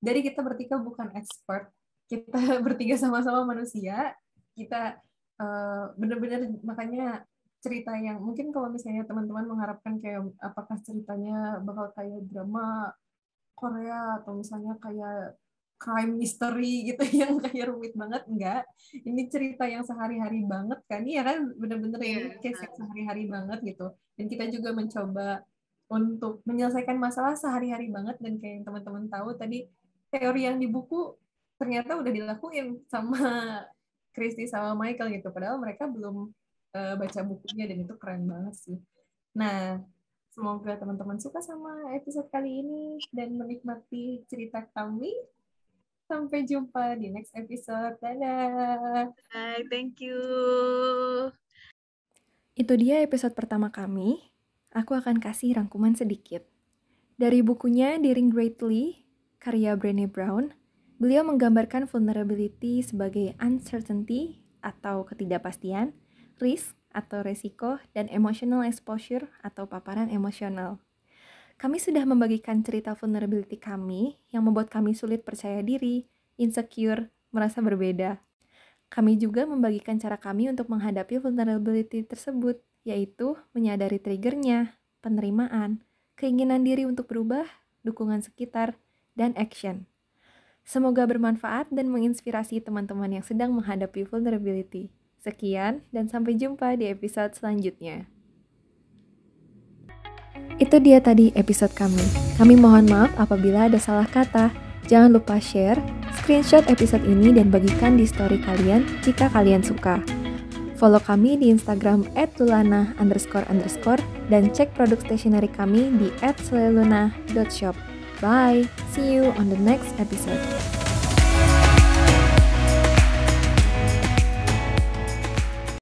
D: dari kita bertiga bukan expert, kita bertiga sama-sama manusia, kita eh, benar-benar makanya cerita yang mungkin kalau misalnya teman-teman mengharapkan kayak apakah ceritanya bakal kayak drama Korea atau misalnya kayak crime mystery gitu yang kayak rumit banget enggak. Ini cerita yang sehari-hari banget kan? Iya kan? Bener-bener ini
C: Iya.
D: case yang sehari-hari banget gitu. Dan kita juga mencoba untuk menyelesaikan masalah sehari-hari banget dan kayak yang teman-teman tahu tadi teori yang di buku ternyata udah dilakuin sama Kristi sama Michael gitu padahal mereka belum eh, baca bukunya dan itu keren banget sih nah semoga teman-teman suka sama episode kali ini dan menikmati cerita kami sampai jumpa di next episode dadah
C: Bye, thank you.
A: Itu dia episode pertama kami. Aku akan kasih rangkuman sedikit. Dari bukunya Daring Greatly, karya Brené Brown, beliau menggambarkan vulnerability sebagai uncertainty atau ketidakpastian, risk atau resiko, dan emotional exposure atau paparan emosional. Kami sudah membagikan cerita vulnerability kami yang membuat kami sulit percaya diri, insecure, merasa berbeda. Kami juga membagikan cara kami untuk menghadapi vulnerability tersebut, yaitu menyadari triggernya, penerimaan, keinginan diri untuk berubah, dukungan sekitar, dan action. Semoga bermanfaat dan menginspirasi teman-teman yang sedang menghadapi vulnerability. Sekian, dan sampai jumpa di episode selanjutnya. Itu dia tadi episode kami. Kami mohon maaf apabila ada salah kata. Jangan lupa share, screenshot episode ini dan bagikan di story kalian jika kalian suka. Follow kami di Instagram @lulana underscore underscore dan cek produk stationery kami di @seleluna.shop. Bye, see you on the next episode.